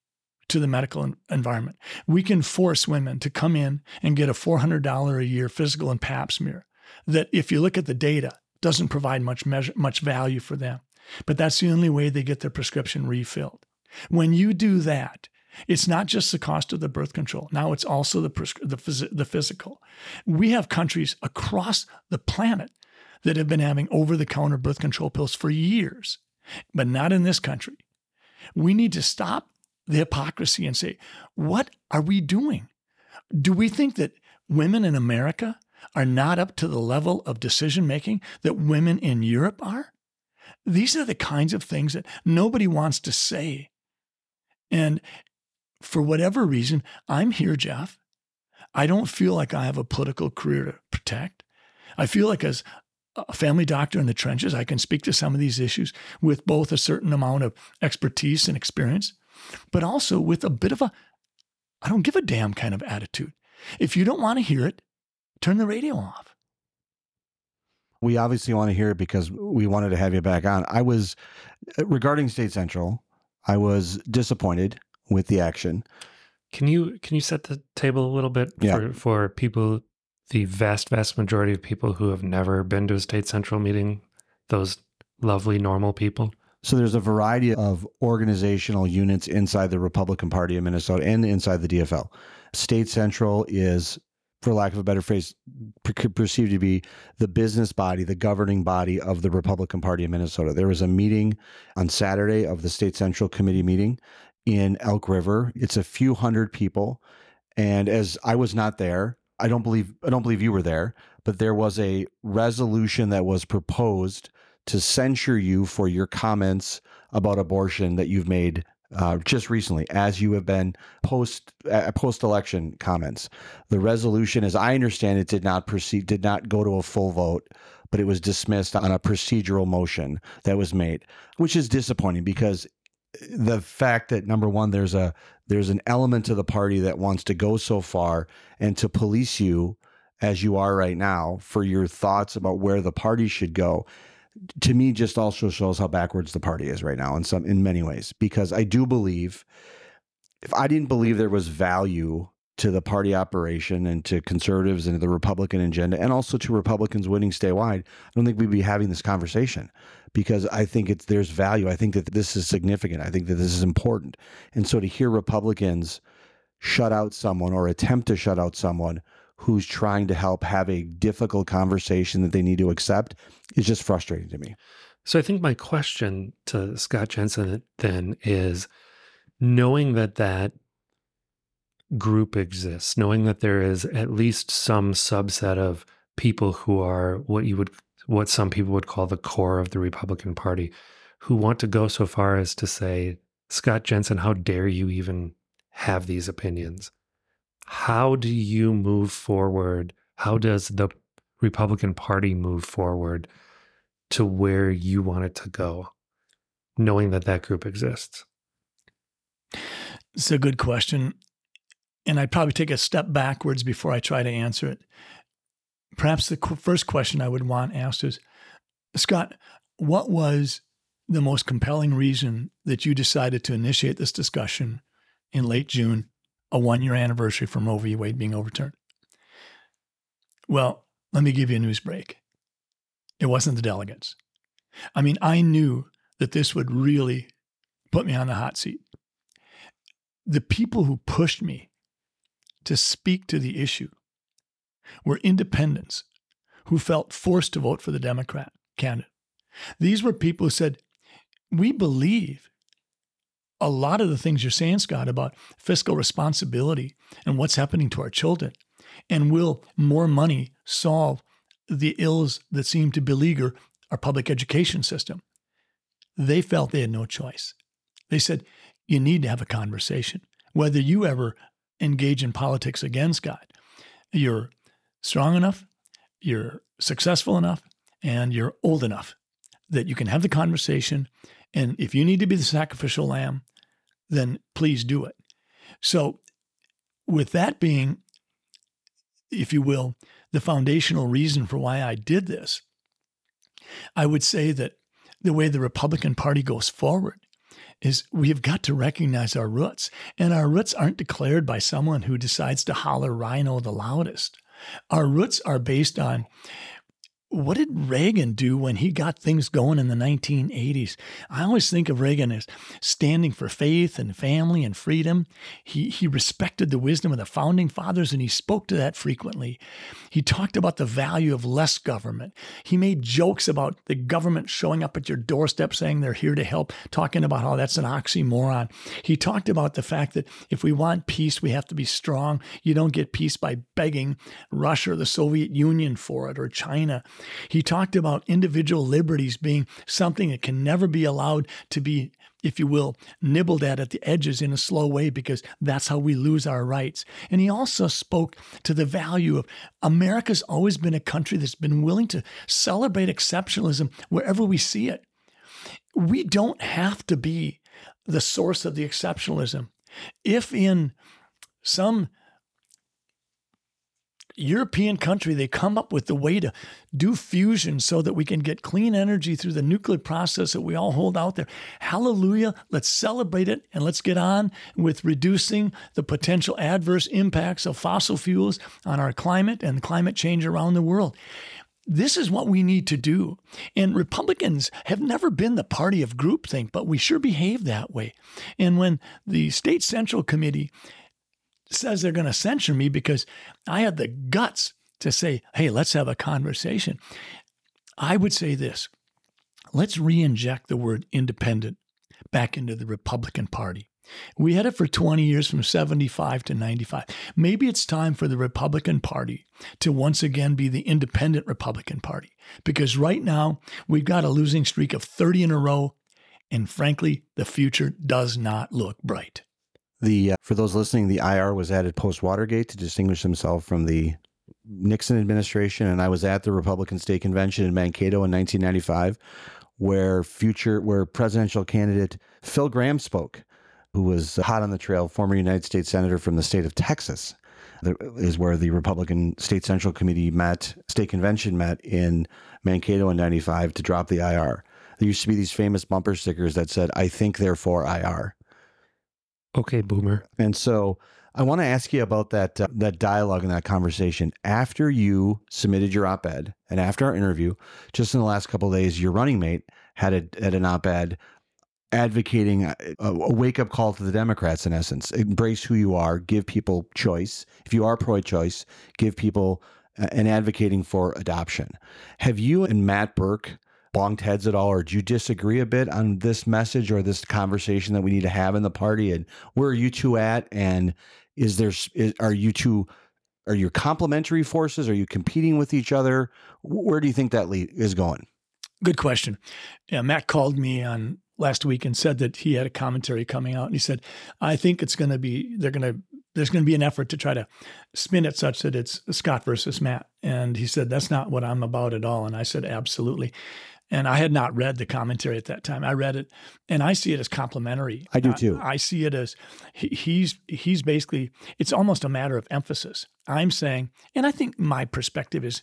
to the medical environment. We can force women to come in and get a $400 a year physical and pap smear that if you look at the data doesn't provide much measure, much value for them. But that's the only way they get their prescription refilled. When you do that, it's not just the cost of the birth control. Now it's also the, the, the physical. We have countries across the planet that have been having over the counter birth control pills for years, but not in this country. We need to stop the hypocrisy and say, what are we doing? Do we think that women in America are not up to the level of decision making that women in Europe are? These are the kinds of things that nobody wants to say. And for whatever reason, I'm here, Jeff. I don't feel like I have a political career to protect. I feel like as a family doctor in the trenches. I can speak to some of these issues with both a certain amount of expertise and experience, but also with a bit of a I don't give a damn kind of attitude. If you don't want to hear it, turn the radio off. We obviously want to hear it because we wanted to have you back on. I was, regarding State Central, I was disappointed with the action. Can you can you set the table a little bit yeah. for, for people the vast, vast majority of people who have never been to a state central meeting, those lovely, normal people? So there's a variety of organizational units inside the Republican Party of Minnesota and inside the DFL. State Central is, for lack of a better phrase, perceived to be the business body, the governing body of the Republican Party of Minnesota. There was a meeting on Saturday of the State Central Committee meeting in Elk River. It's a few hundred people. And as I was not there, I don't believe I don't believe you were there, but there was a resolution that was proposed to censure you for your comments about abortion that you've made uh, just recently, as you have been post uh, post election comments. The resolution, as I understand it, did not proceed, did not go to a full vote, but it was dismissed on a procedural motion that was made, which is disappointing because the fact that number one, there's a there's an element of the party that wants to go so far and to police you as you are right now for your thoughts about where the party should go to me just also shows how backwards the party is right now in some in many ways. Because I do believe if I didn't believe there was value to the party operation and to conservatives and to the Republican agenda and also to Republicans winning statewide, I don't think we'd be having this conversation because I think it's there's value. I think that this is significant. I think that this is important. And so to hear Republicans shut out someone or attempt to shut out someone who's trying to help have a difficult conversation that they need to accept is just frustrating to me. So I think my question to Scott Jensen then is knowing that that group exists, knowing that there is at least some subset of people who are what you would what some people would call the core of the Republican Party who want to go so far as to say, Scott Jensen, how dare you even have these opinions? How do you move forward? How does the Republican Party move forward to where you want it to go, knowing that that group exists? It's a good question. And I'd probably take a step backwards before I try to answer it. Perhaps the first question I would want asked is Scott, what was the most compelling reason that you decided to initiate this discussion in late June a one year anniversary from Roe v. Wade being overturned. Well, let me give you a news break. It wasn't the delegates. I mean, I knew that this would really put me on the hot seat. The people who pushed me to speak to the issue were independents who felt forced to vote for the Democrat candidate. These were people who said, We believe a lot of the things you're saying, Scott, about fiscal responsibility and what's happening to our children. And will more money solve the ills that seem to beleaguer our public education system? They felt they had no choice. They said, you need to have a conversation. Whether you ever engage in politics again, Scott, you're strong enough, you're successful enough, and you're old enough that you can have the conversation. And if you need to be the sacrificial lamb, then please do it. So, with that being, if you will, the foundational reason for why I did this, I would say that the way the Republican Party goes forward is we have got to recognize our roots. And our roots aren't declared by someone who decides to holler RINO the loudest. Our roots are based on what did Reagan do when he got things going in the 1980s? I always think of Reagan as standing for faith and family and freedom. He, he respected the wisdom of the founding fathers and he spoke to that frequently. He talked about the value of less government. He made jokes about the government showing up at your doorstep saying they're here to help, talking about how that's an oxymoron. He talked about the fact that if we want peace, we have to be strong. You don't get peace by begging Russia or the Soviet Union for it or China. He talked about individual liberties being something that can never be allowed to be if you will, nibbled at at the edges in a slow way because that's how we lose our rights. And he also spoke to the value of America's always been a country that's been willing to celebrate exceptionalism wherever we see it. We don't have to be the source of the exceptionalism. If in some European country, they come up with the way to do fusion so that we can get clean energy through the nuclear process that we all hold out there. Hallelujah. Let's celebrate it and let's get on with reducing the potential adverse impacts of fossil fuels on our climate and climate change around the world. This is what we need to do. And Republicans have never been the party of groupthink, but we sure behave that way. And when the State Central Committee says they're going to censure me because I had the guts to say, hey, let's have a conversation. I would say this let's re inject the word independent back into the Republican Party. We had it for 20 years from 75 to 95. Maybe it's time for the Republican Party to once again be the independent Republican Party because right now we've got a losing streak of 30 in a row. And frankly, the future does not look bright. The uh, for those listening, the IR was added post Watergate to distinguish himself from the Nixon administration, and I was at the Republican State Convention in Mankato in 1995, where future where presidential candidate Phil Gramm spoke, who was hot on the trail, former United States senator from the state of Texas. That is where the Republican State Central Committee met, state convention met in Mankato in 95 to drop the IR. There used to be these famous bumper stickers that said, I think, therefore, IR. Okay, boomer. And so I want to ask you about that uh, that dialogue and that conversation after you submitted your op-ed and after our interview. Just in the last couple days, your running mate had a, had an op-ed advocating a, a wake-up call to the Democrats. In essence, embrace who you are, give people choice. If you are pro-choice, give people uh, and advocating for adoption. Have you and Matt Birk? Bumped heads at all, or do you disagree a bit on this message or this conversation that we need to have in the party? And where are you two at? And is there is, are you two are you complementary forces? Are you competing with each other? Where do you think that lead is going? Good question. Yeah, Matt called me on last week and said that he had a commentary coming out, and he said, "I think it's going to be they're going to there's going to be an effort to try to spin it such that it's Scott versus Matt." And he said, "That's not what I'm about at all." And I said, "Absolutely." And I had not read the commentary at that time. I read it, and I see it as complimentary. I do too. I, I see it as he, he's he's basically. It's almost a matter of emphasis. I'm saying, and I think my perspective is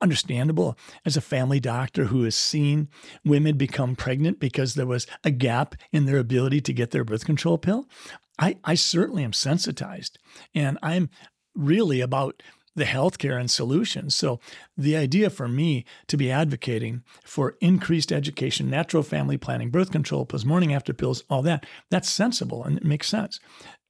understandable as a family doctor who has seen women become pregnant because there was a gap in their ability to get their birth control pill. I, I certainly am sensitized, and I'm really about the healthcare and solutions. So, the idea for me to be advocating for increased education, natural family planning, birth control pills, morning after pills, all that, that's sensible and it makes sense.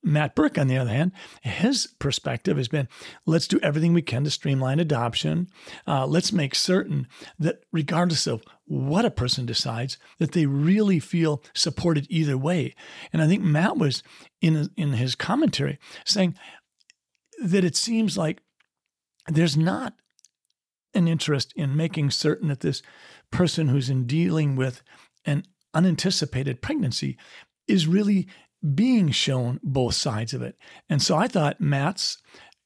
Matt Birk, on the other hand, his perspective has been let's do everything we can to streamline adoption. Uh, let's make certain that, regardless of what a person decides, that they really feel supported either way. And I think Matt was in, in his commentary saying that it seems like there's not an interest in making certain that this person who's in dealing with an unanticipated pregnancy is really being shown both sides of it. And so I thought Matt's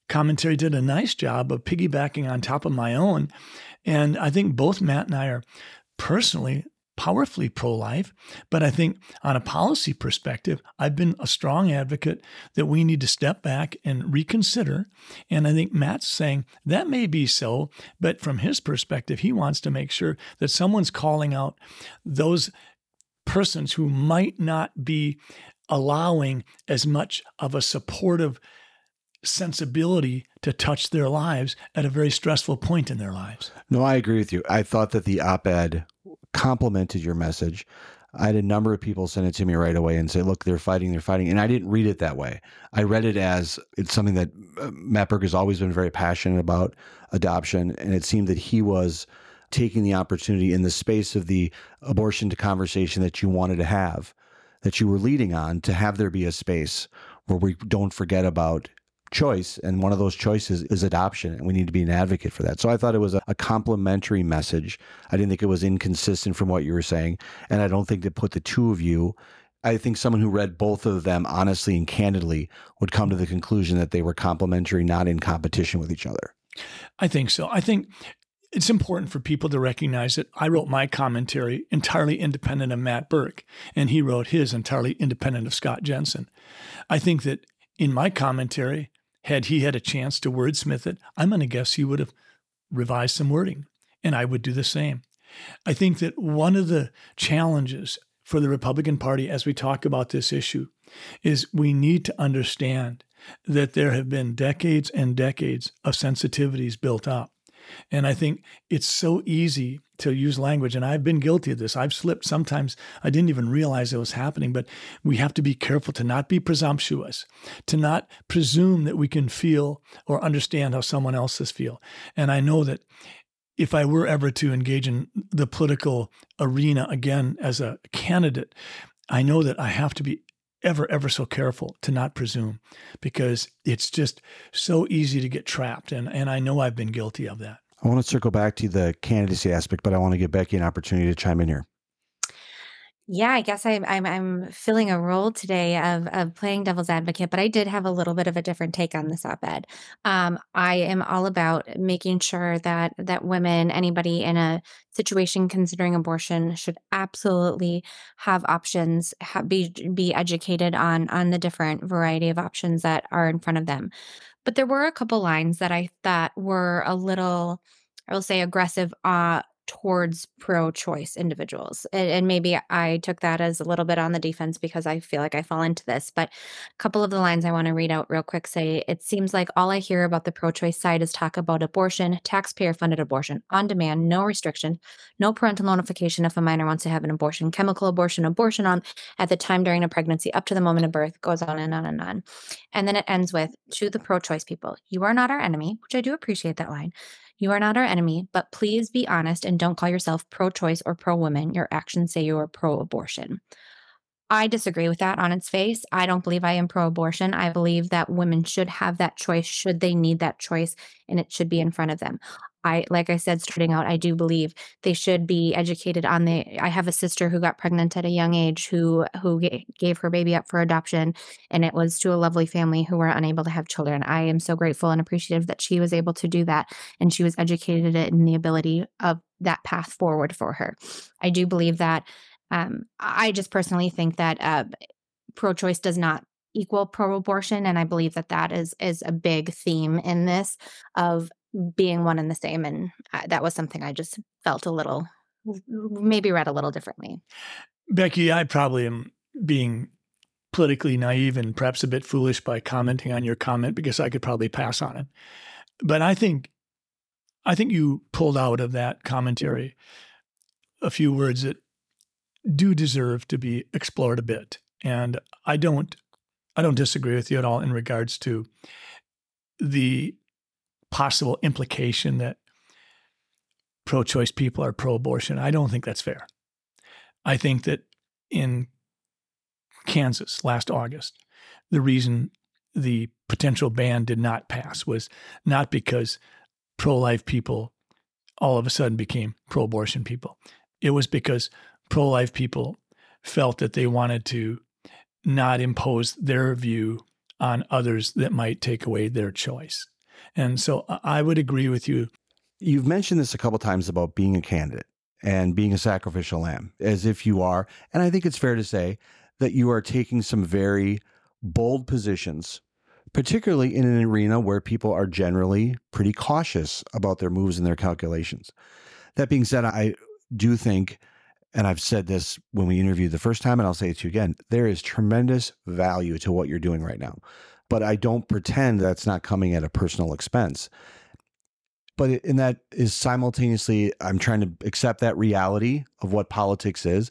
commentary did a nice job of piggybacking on top of my own. And I think both Matt and I are personally powerfully pro life. But I think on a policy perspective, I've been a strong advocate that we need to step back and reconsider. And I think Matt's saying that may be so, but from his perspective, he wants to make sure that someone's calling out those persons who might not be allowing as much of a supportive sensibility to touch their lives at a very stressful point in their lives. No, I agree with you. I thought that the op ed complimented your message. I had a number of people send it to me right away and say, look, they're fighting, they're fighting. And I didn't read it that way. I read it as it's something that uh, Matt Birk has always been very passionate about adoption. And it seemed that he was taking the opportunity in the space of the abortion to conversation that you wanted to have, that you were leading on, to have there be a space where we don't forget about choice, and one of those choices is adoption, and we need to be an advocate for that. So I thought it was a, a complimentary message. I didn't think it was inconsistent from what you were saying, and I don't think that put the two of you. I think someone who read both of them honestly and candidly would come to the conclusion that they were complementary, not in competition with each other. I think so. I think it's important for people to recognize that I wrote my commentary entirely independent of Matt Birk, and he wrote his entirely independent of Scott Jensen. I think that in my commentary, had he had a chance to wordsmith it, I'm going to guess he would have revised some wording, and I would do the same. I think that one of the challenges for the Republican Party as we talk about this issue is we need to understand that there have been decades and decades of sensitivities built up. And I think it's so easy to use language. And I've been guilty of this. I've slipped sometimes. I didn't even realize it was happening, but we have to be careful to not be presumptuous, to not presume that we can feel or understand how someone else's feel. And I know that if I were ever to engage in the political arena again as a candidate, I know that I have to be ever, ever so careful to not presume because it's just so easy to get trapped. And, and I know I've been guilty of that. I want to circle back to the candidacy aspect, but I want to give Becky an opportunity to chime in here. Yeah, I guess I'm I'm I'm filling a role today of of playing devil's advocate, but I did have a little bit of a different take on this op-ed. Um, I am all about making sure that that women, anybody in a situation considering abortion, should absolutely have options, ha- be be educated on on the different variety of options that are in front of them. But there were a couple lines that I thought were a little, I will say, aggressive uh, towards pro-choice individuals and, and, maybe i took that as a little bit on the defense because i feel like i fall into this but a couple of the lines i want to read out real quick say it seems like all i hear about the pro-choice side is talk about abortion taxpayer funded abortion on demand no restriction no parental notification if a minor wants to have an abortion chemical abortion abortion on at the time during a pregnancy up to the moment of birth goes on and on and on. And then it ends with to the pro-choice people you are not our enemy which i do appreciate that line you are not our enemy, but please be honest and don't call yourself pro choice or pro woman. Your actions say you are pro abortion. I disagree with that on its face. I don't believe I am pro abortion. I believe that women should have that choice should they need that choice and it should be in front of them. I like I said starting out I do believe they should be educated on the I have a sister who got pregnant at a young age who who gave her baby up for adoption and it was to a lovely family who were unable to have children. I am so grateful and appreciative that she was able to do that and she was educated in the ability of that path forward for her. I do believe that um, I just personally think that uh, pro-choice does not equal pro-abortion and i believe that that is is a big theme in this of being one and the same. And I, that was something I just felt a little, maybe read a little differently. Becky, I probably am being politically naive and perhaps a bit foolish by commenting on your comment because I could probably pass on it. But I think I think you pulled out of that commentary a few words that do deserve to be explored a bit. And I don't I don't disagree with you at all in regards to the possible implication that pro choice people are pro abortion. I don't think that's fair. I think that in Kansas last August, the reason the potential ban did not pass was not because pro life people all of a sudden became pro abortion people. It was because pro life people felt that they wanted to not impose their view on others that might take away their choice. And so I would agree with you. You've mentioned this a couple times about being a candidate and being a sacrificial lamb, as if you are. And I think it's fair to say that you are taking some very bold positions, particularly in an arena where people are generally pretty cautious about their moves and their calculations. That being said, I do think, and I've said this when we interviewed the first time, and I'll say it to you again there is tremendous value to what you're doing right now but I don't pretend that's not coming at a personal expense. But in that is simultaneously, I'm trying to accept that reality of what politics is.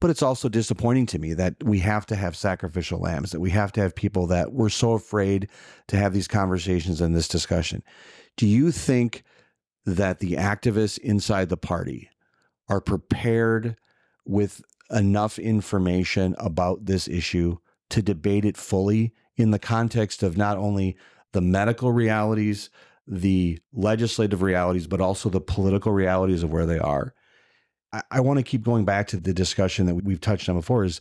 But it's also disappointing to me that we have to have sacrificial lambs, that we have to have people that we're so afraid to have these conversations and this discussion. Do you think that the activists inside the party are prepared with enough information about this issue to debate it fully in the context of not only the medical realities, the legislative realities, but also the political realities of where they are. I, I want to keep going back to the discussion that we've touched on before is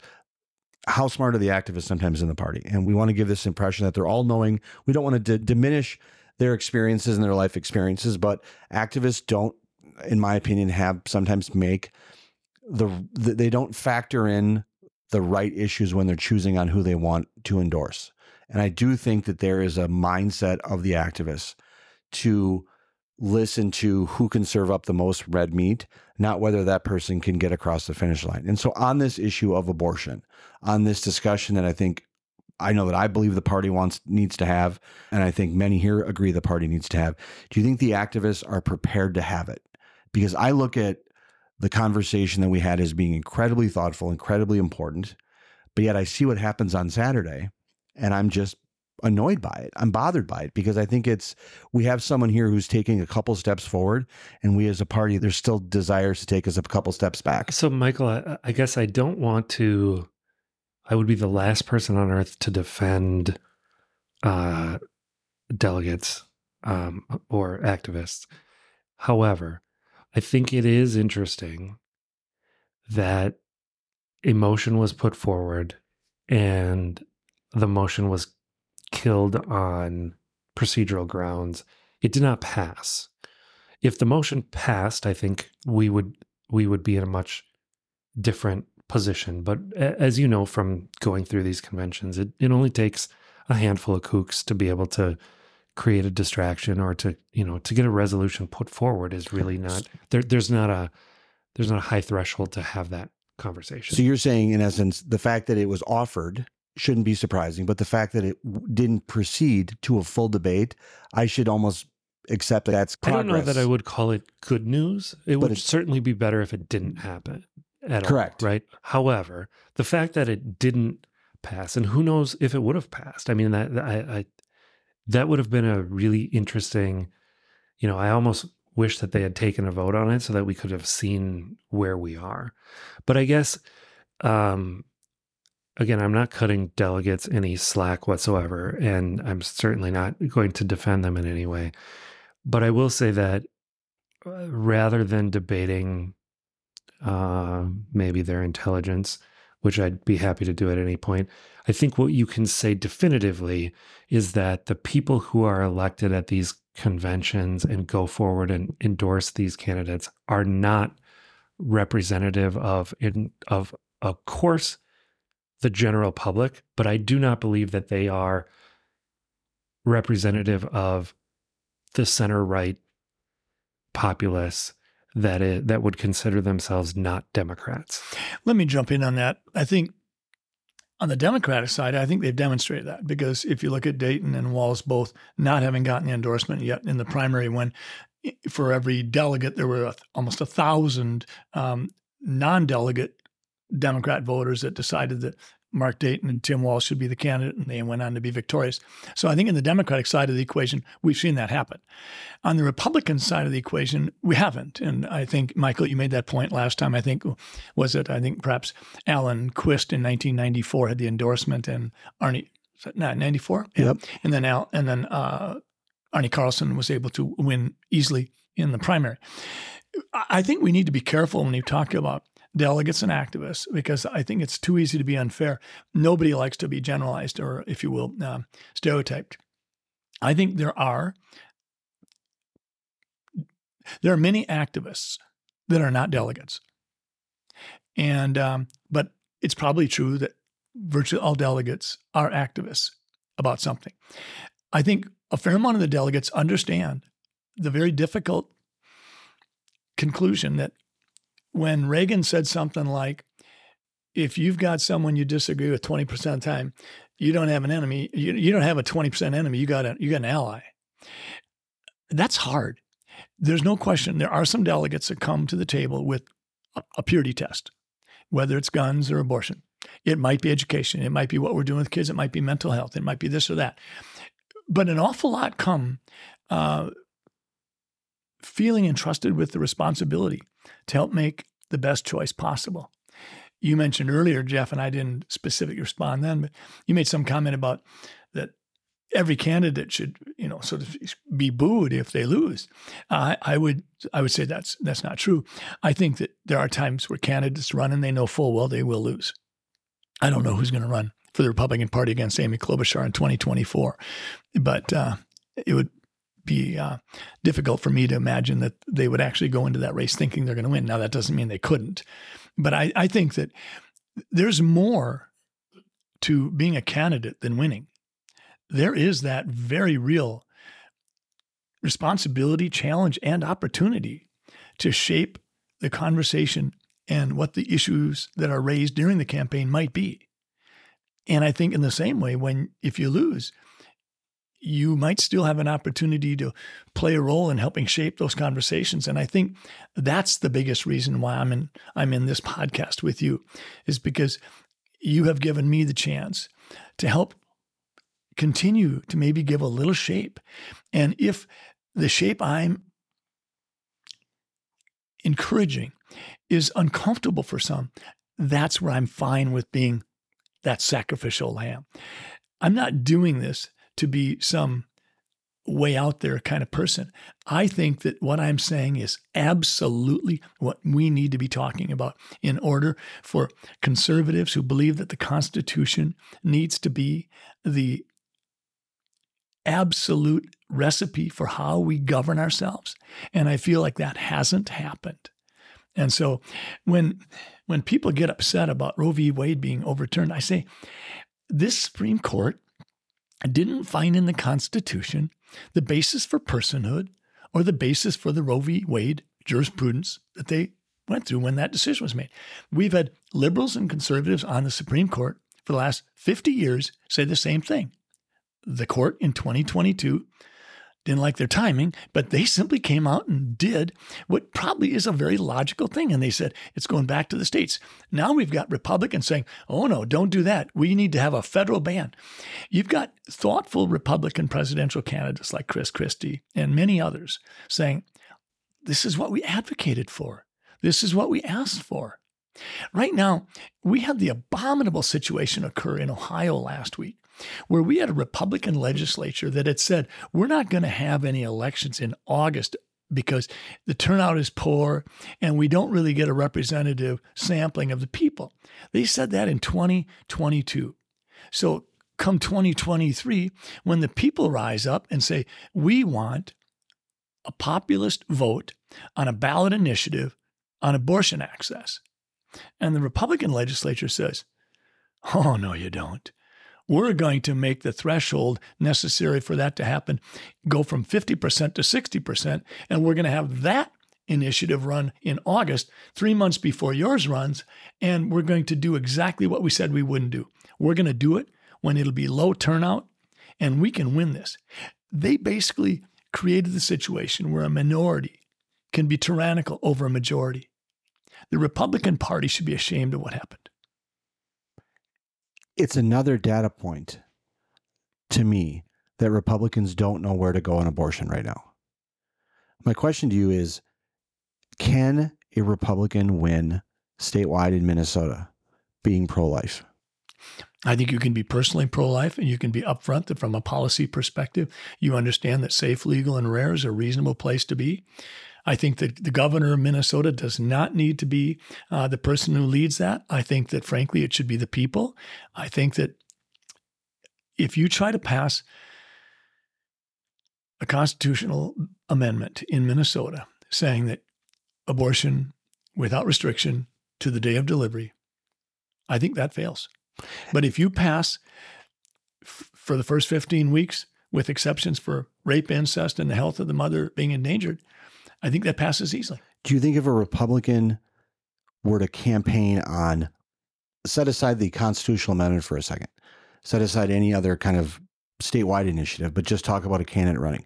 how smart are the activists sometimes in the party? And we want to give this impression that they're all knowing. We don't want to d- diminish their experiences and their life experiences, but activists don't, in my opinion, have sometimes make the, the they don't factor in the right issues when they're choosing on who they want to endorse. And I do think that there is a mindset of the activists to listen to who can serve up the most red meat, not whether that person can get across the finish line. And so, on this issue of abortion, on this discussion that I think I know that I believe the party wants needs to have, and I think many here agree the party needs to have. Do you think the activists are prepared to have it? Because I look at the conversation that we had as being incredibly thoughtful, incredibly important, but yet I see what happens on Saturday and I'm just annoyed by it. I'm bothered by it because I think it's we have someone here who's taking a couple steps forward, and we as a party, there's still desires to take us a couple steps back. So, Michael, I, I guess I don't want to I would be the last person on earth to defend uh, delegates um, or activists. However, I think it is interesting that emotion was put forward and the motion was killed on procedural grounds. It did not pass. If the motion passed, I think we would we would be in a much different position. But as you know from going through these conventions, it, it only takes a handful of kooks to be able to create a distraction or to you know to get a resolution put forward is really not there. There's not a there's not a high threshold to have that conversation. So you're saying, in essence, the fact that it was offered shouldn't be surprising, but the fact that it didn't proceed to a full debate, I should almost accept that that's progress. I don't know that I would call it good news. It But would certainly be better if it didn't happen at all. Correct. all. Right. However, the fact that it didn't pass, and who knows if it would have passed. I mean, that I, I that would have been a really interesting. You know, I almost wish that they had taken a vote on it so that we could have seen where we are. But I guess, um, again, I'm not cutting delegates any slack whatsoever, and I'm certainly not going to defend them in any way. But I will say that uh, rather than debating uh, maybe their intelligence, which I'd be happy to do at any point, I think what you can say definitively is that the people who are elected at these conventions and go forward and endorse these candidates are not representative of in, of of course the general public, but I do not believe that they are representative of the center right populace that is, that would consider themselves not Democrats. Let me jump in on that. I think on the Democratic side, I think they've demonstrated that because if you look at Dayton and Walz both not having gotten the endorsement yet in the primary, when for every delegate there were almost a thousand um, non-delegate Democrat voters that decided that Mark Dayton and Tim Walz should be the candidate, and they went on to be victorious. So I think in the Democratic side of the equation, we've seen that happen. On the Republican side of the equation, we haven't. And I think, Michael, you made that point last time. I think, was it, I think perhaps Allen Quist in 1994 had the endorsement, and Arne, no, 94? Yep. And then, Al, and then uh, Arne Carlson was able to win easily in the primary. I I think we need to be careful when you talk about delegates and activists because I think it's too easy to be unfair. Nobody likes to be generalized or, if you will, um, stereotyped. I think there are there are many activists that are not delegates, and um, but it's probably true that virtually all delegates are activists about something. I think a fair amount of the delegates understand the very difficult conclusion that when Reagan said something like, if you've got someone you disagree with 20% of the time, you don't have an enemy. You, you don't have a 20% enemy. You got a, you got an ally. That's hard. There's no question. There are some delegates that come to the table with a, purity test, whether it's guns or abortion. It might be education. It might be what we're doing with kids. It might be mental health. It might be this or that. But an awful lot come uh, feeling entrusted with the responsibility to help make the best choice possible. You mentioned earlier, Jeff, and I didn't specifically respond then, but you made some comment about that every candidate should, you know, sort of be booed if they lose. I I would I would say that's that's not true. I think that there are times where candidates run and they know full well they will lose. I don't know who's going to run for the Republican Party against Amy Klobuchar in 2024, but uh, it would be uh, difficult for me to imagine that they would actually go into that race thinking they're going to win. Now, that doesn't mean they couldn't, but I, I think that there's more to being a candidate than winning. There is that very real responsibility, challenge, and opportunity to shape the conversation and what the issues that are raised during the campaign might be. And I think in the same way, when if you lose, you might still have an opportunity to play a role in helping shape those conversations. And I think that's the biggest reason why I'm in I'm in this podcast with you, is because you have given me the chance to help continue to maybe give a little shape. And if the shape I'm encouraging is uncomfortable for some, that's where I'm fine with being that sacrificial lamb. I'm not doing this to be some way out there kind of person. I think that what I'm saying is absolutely what we need to be talking about in order for conservatives who believe that the Constitution needs to be the absolute recipe for how we govern ourselves. And I feel like that hasn't happened. And so when when people get upset about Roe v. Wade being overturned, I say this Supreme Court didn't find in the Constitution the basis for personhood or the basis for the Roe v. Wade jurisprudence that they went through when that decision was made. We've had liberals and conservatives on the Supreme Court for the last 50 years say the same thing. The court in 2022 didn't like their timing, but they simply came out and did what probably is a very logical thing. And they said, it's going back to the states. Now we've got Republicans saying, oh no, don't do that. We need to have a federal ban. You've got thoughtful Republican presidential candidates like Chris Christie and many others saying, this is what we advocated for. This is what we asked for. Right now, we had the abominable situation occur in Ohio last week where we had a Republican legislature that had said, we're not going to have any elections in August because the turnout is poor and we don't really get a representative sampling of the people. They said that in 2022. So, come 2023, when the people rise up and say, we want a populist vote on a ballot initiative on abortion access, and the Republican legislature says, oh, no, you don't we're going to make the threshold necessary for that to happen go from 50% to 60%. And we're going to have that initiative run in August, three months before yours runs. And we're going to do exactly what we said we wouldn't do. We're going to do it when it'll be low turnout and we can win this. They basically created the situation where a minority can be tyrannical over a majority. The Republican Party should be ashamed of what happened it's another data point to me that Republicans don't know where to go on abortion right now. My question to you is can a Republican win statewide in Minnesota being pro life? I think you can be personally pro life and you can be upfront that from a policy perspective, you understand that safe, legal, and rare is a reasonable place to be. I think that the governor of Minnesota does not need to be uh, the person who leads that. I think that, frankly, it should be the people. I think that if you try to pass a constitutional amendment in Minnesota saying that abortion without restriction to the day of delivery, I think that fails. But if you pass f- for the first 15 weeks, with exceptions for rape, incest, and the health of the mother being endangered, I think that passes easily. Do you think if a Republican were to campaign on, set aside the constitutional amendment for a second, set aside any other kind of statewide initiative, but just talk about a candidate running,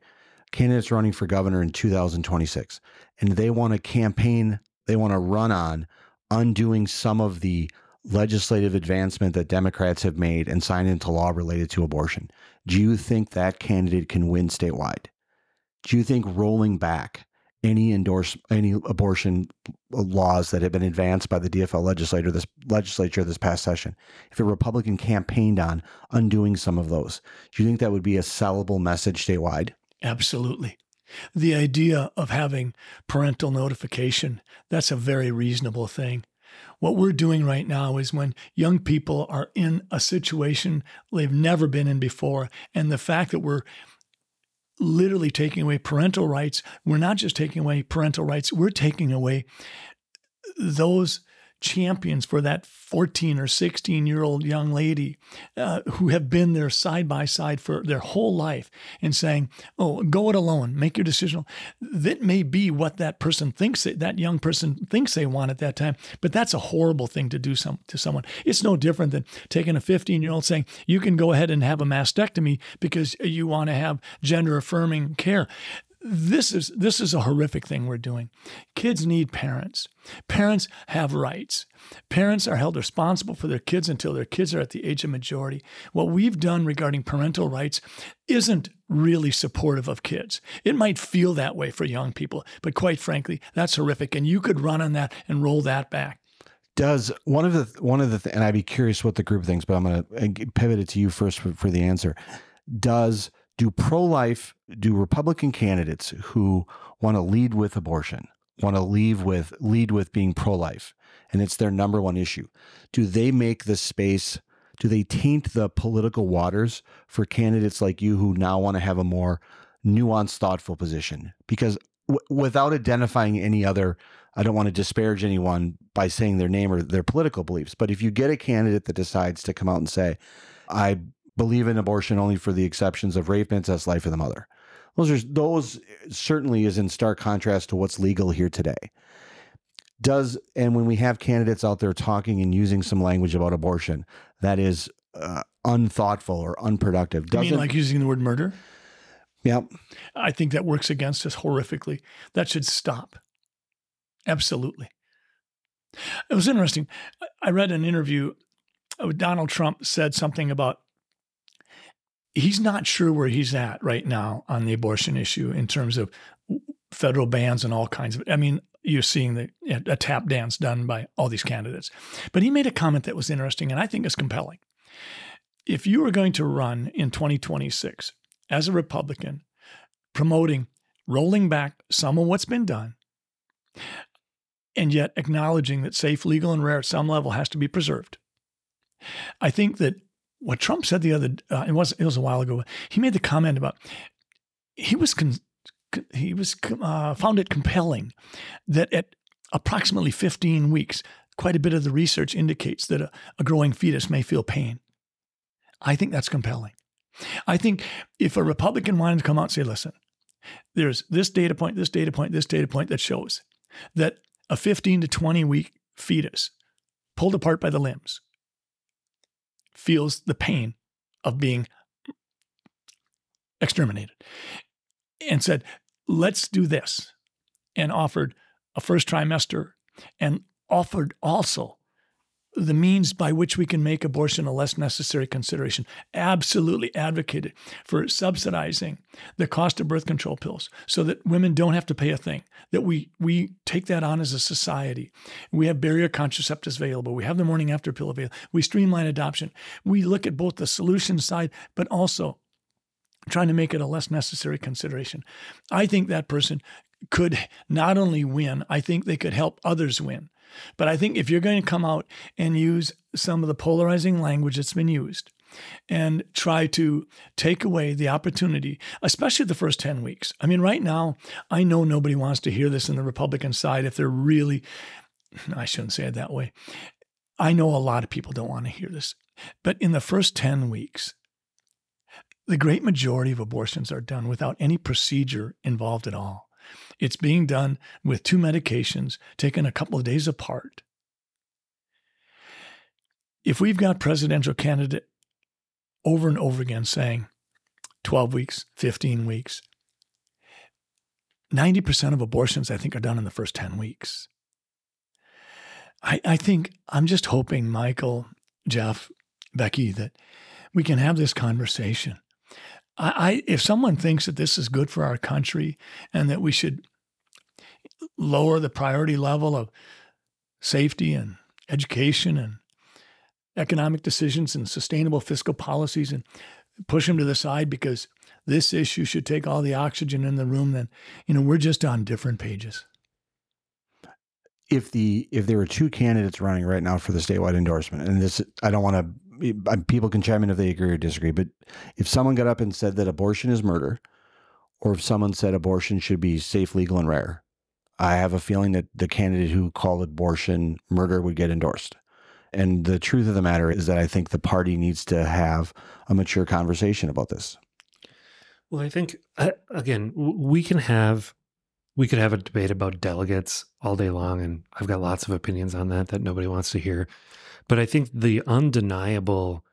candidates running for governor in 2026, and they want to campaign, they want to run on undoing some of the legislative advancement that Democrats have made and signed into law related to abortion. Do you think that candidate can win statewide? Do you think rolling back any endorse any abortion laws that have been advanced by the DFL legislature this legislature this past session. If a Republican campaigned on undoing some of those, do you think that would be a sellable message statewide? Absolutely. The idea of having parental notification, that's a very reasonable thing. What we're doing right now is when young people are in a situation they've never been in before, and the fact that we're literally taking away parental rights. We're not just taking away parental rights, we're taking away those champions for that 14 or 16 year old young lady uh, who have been there side by side for their whole life and saying, Oh, go it alone, make your decision. That may be what that person thinks, that, that young person thinks they want at that time, but that's a horrible thing to do some, to someone. It's no different than taking a 15 year old saying, You can go ahead and have a mastectomy because you want to have gender affirming care this is this is a horrific thing we're doing. Kids need parents. Parents have rights. Parents are held responsible for their kids until their kids are at the age of majority. What we've done regarding parental rights isn't really supportive of kids. It might feel that way for young people, but quite frankly, that's horrific and you could run on that and roll that back. Does one of the one of the th- and I'd be curious what the group thinks, but I'm going uh, to pivot it to you first for, for the answer. Does do pro life do Republican candidates who want to lead with abortion, want to leave with lead with being pro life, and it's their number one issue? Do they make the space? Do they taint the political waters for candidates like you who now want to have a more nuanced, thoughtful position? Because w- without identifying any other I don't want to disparage anyone by saying their name or their political beliefs, but if you get a candidate that decides to come out and say, I believe in abortion only for the exceptions of rape, incest, life of the mother. Those are those certainly is in stark contrast to what's legal here today. Does and when we have candidates out there talking and using some language about abortion that is uh, unthoughtful or unproductive, I doesn't mean, like using the word murder? yeah, I think that works against us horrifically. That should stop. Absolutely. It was interesting. I read an interview. With Donald Trump said something about he's not sure where he's at right now on the abortion issue in terms of federal bans and all kinds of. I mean, you're seeing the a tap dance done by all these candidates. But he made a comment that was interesting and I think is compelling. If you are going to run in 2026 as a Republican, promoting rolling back some of what's been done, and yet acknowledging that safe, legal, and rare at some level has to be preserved. I think that what Trump said the other uh, it was it was a while ago. He made the comment about he was con, he was uh, found it compelling that at approximately 15 weeks, quite a bit of the research indicates that a, a growing fetus may feel pain. I think that's compelling. I think if a Republican wanted to come out and say, listen, there's this data point, this data point, this data point that shows that a 15 to 20 week fetus pulled apart by the limbs feels the pain of being exterminated and said, let's do this. And offered a first trimester and offered also the means by which we can make abortion a less necessary consideration. Absolutely advocated for subsidizing the cost of birth control pills so that women don't have to pay a thing, that we, we take that on as a society. We have barrier contraceptives available. We have the morning after pill available. We streamline adoption. We look at both the solution side, but also trying to make it a less necessary consideration. I think that person could not only win, I think they could help others win. But I think if you're going to come out and use some of the polarizing language that's been used and try to take away the opportunity, especially the first 10 weeks. I mean, right now, I know nobody wants to hear this in the Republican side if they're really, I shouldn't say it that way. I know a lot of people don't want to hear this. But in the first 10 weeks, the great majority of abortions are done without any procedure involved at all. It's being done with two medications taken a couple of days apart. If we've got presidential candidate over and over again saying 12 weeks, 15 weeks, 90% of abortions, I think, are done in the first 10 weeks. I, I think I'm just hoping, Michael, Jeff, Becky, that we can have this conversation. I, I, if someone thinks that this is good for our country and that we should lower the priority level of safety and education and economic decisions and sustainable fiscal policies and push them to the side because this issue should take all the oxygen in the room then you know we're just on different pages. If the if there were two candidates running right now for the statewide endorsement and this i don't want to people can chime in if they agree or disagree but if someone got up and said that abortion is murder or if someone said abortion should be safe legal and rare i have a feeling that the candidate who called abortion murder would get endorsed and the truth of the matter is that i think the party needs to have a mature conversation about this well i think uh, again we can have we could have a debate about delegates all day long, and I've got lots of opinions on that that nobody wants to hear. But I think the undeniable,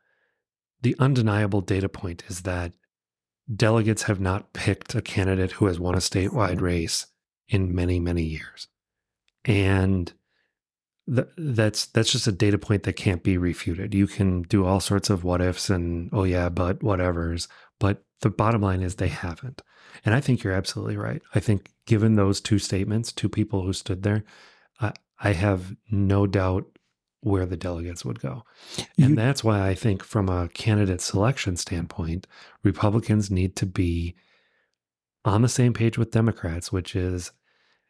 the undeniable data point is that delegates have not picked a candidate who has won a statewide mm-hmm. race in many, many years, and th- that's that's just a data point that can't be refuted. You can do all sorts of what ifs and oh yeah, but whatever's, but the bottom line is they haven't. And I think you're absolutely right. I think given those two statements, two people who stood there, I, I have no doubt where the delegates would go. And You- that's why I think, from a candidate selection standpoint, Republicans need to be on the same page with Democrats, which is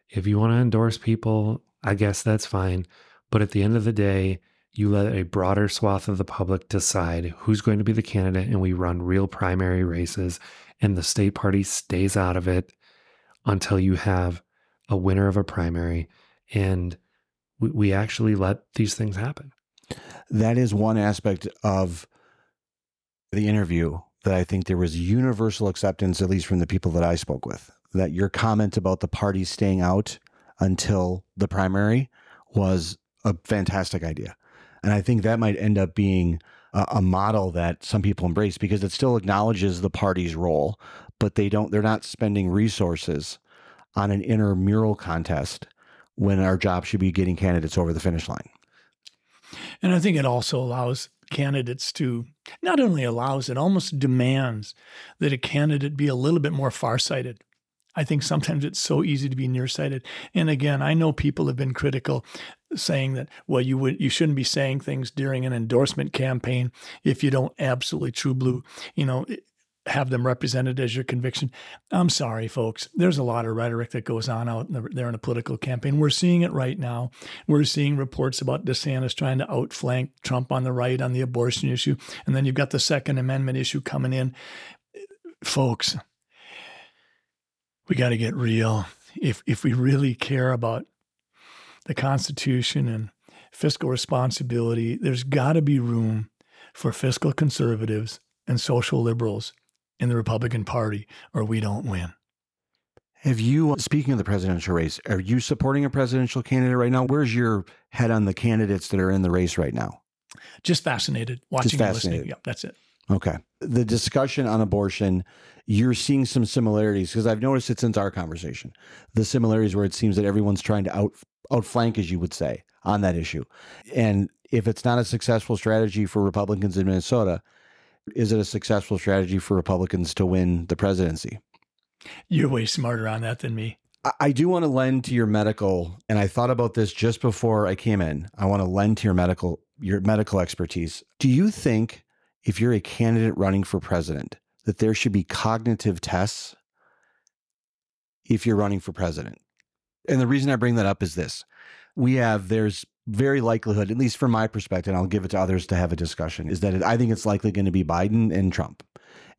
if you want to endorse people, I guess that's fine. But at the end of the day, you let a broader swath of the public decide who's going to be the candidate, and we run real primary races, and the state party stays out of it until you have a winner of a primary. And we, we actually let these things happen. that is one aspect of the interview that I think there was universal acceptance, at least from the people that I spoke with, that your comment about the party staying out until the primary was a fantastic idea. And I think that might end up being a, a model that some people embrace because it still acknowledges the party's role, but they don't, they're not spending resources on an intramural contest when our job should be getting candidates over the finish line. And I think it also allows candidates to not only allows, it almost demands that a candidate be a little bit more farsighted. I think sometimes it's so easy to be nearsighted. And again, I know people have been critical saying that well you would you shouldn't be saying things during an endorsement campaign if you don't absolutely true blue, you know, have them represented as your conviction. I'm sorry, folks. There's a lot of rhetoric that goes on out there in a political campaign. We're seeing it right now. We're seeing reports about DeSantis trying to outflank Trump on the right on the abortion issue. And then you've got the Second Amendment issue coming in. Folks, we got to get real. If, if we really care about the Constitution and fiscal responsibility, there's got to be room for fiscal conservatives and social liberals in the Republican Party, or we don't win. Have you, speaking of the presidential race, are you supporting a presidential candidate right now? Where's your head on the candidates that are in the race right now? Just fascinated watching and listening. fascinated. Yep, that's it. Okay. The discussion on abortion, you're seeing some similarities because I've noticed it since our conversation. The similarities where it seems that everyone's trying to out outflank, as you would say, on that issue. And if it's not a successful strategy for Republicans in Minnesota, is it a successful strategy for Republicans to win the presidency? You're way smarter on that than me. I- do want to lend to your medical, and I thought about this just before I came in. I want to lend to your medical your medical expertise. Do you think if you're a candidate running for president that there should be cognitive tests if you're running for president? And the reason I bring that up is this. We have there's very likelihood, at least from my perspective, and I'll give it to others to have a discussion, is that it, I think it's likely going to be Biden and Trump.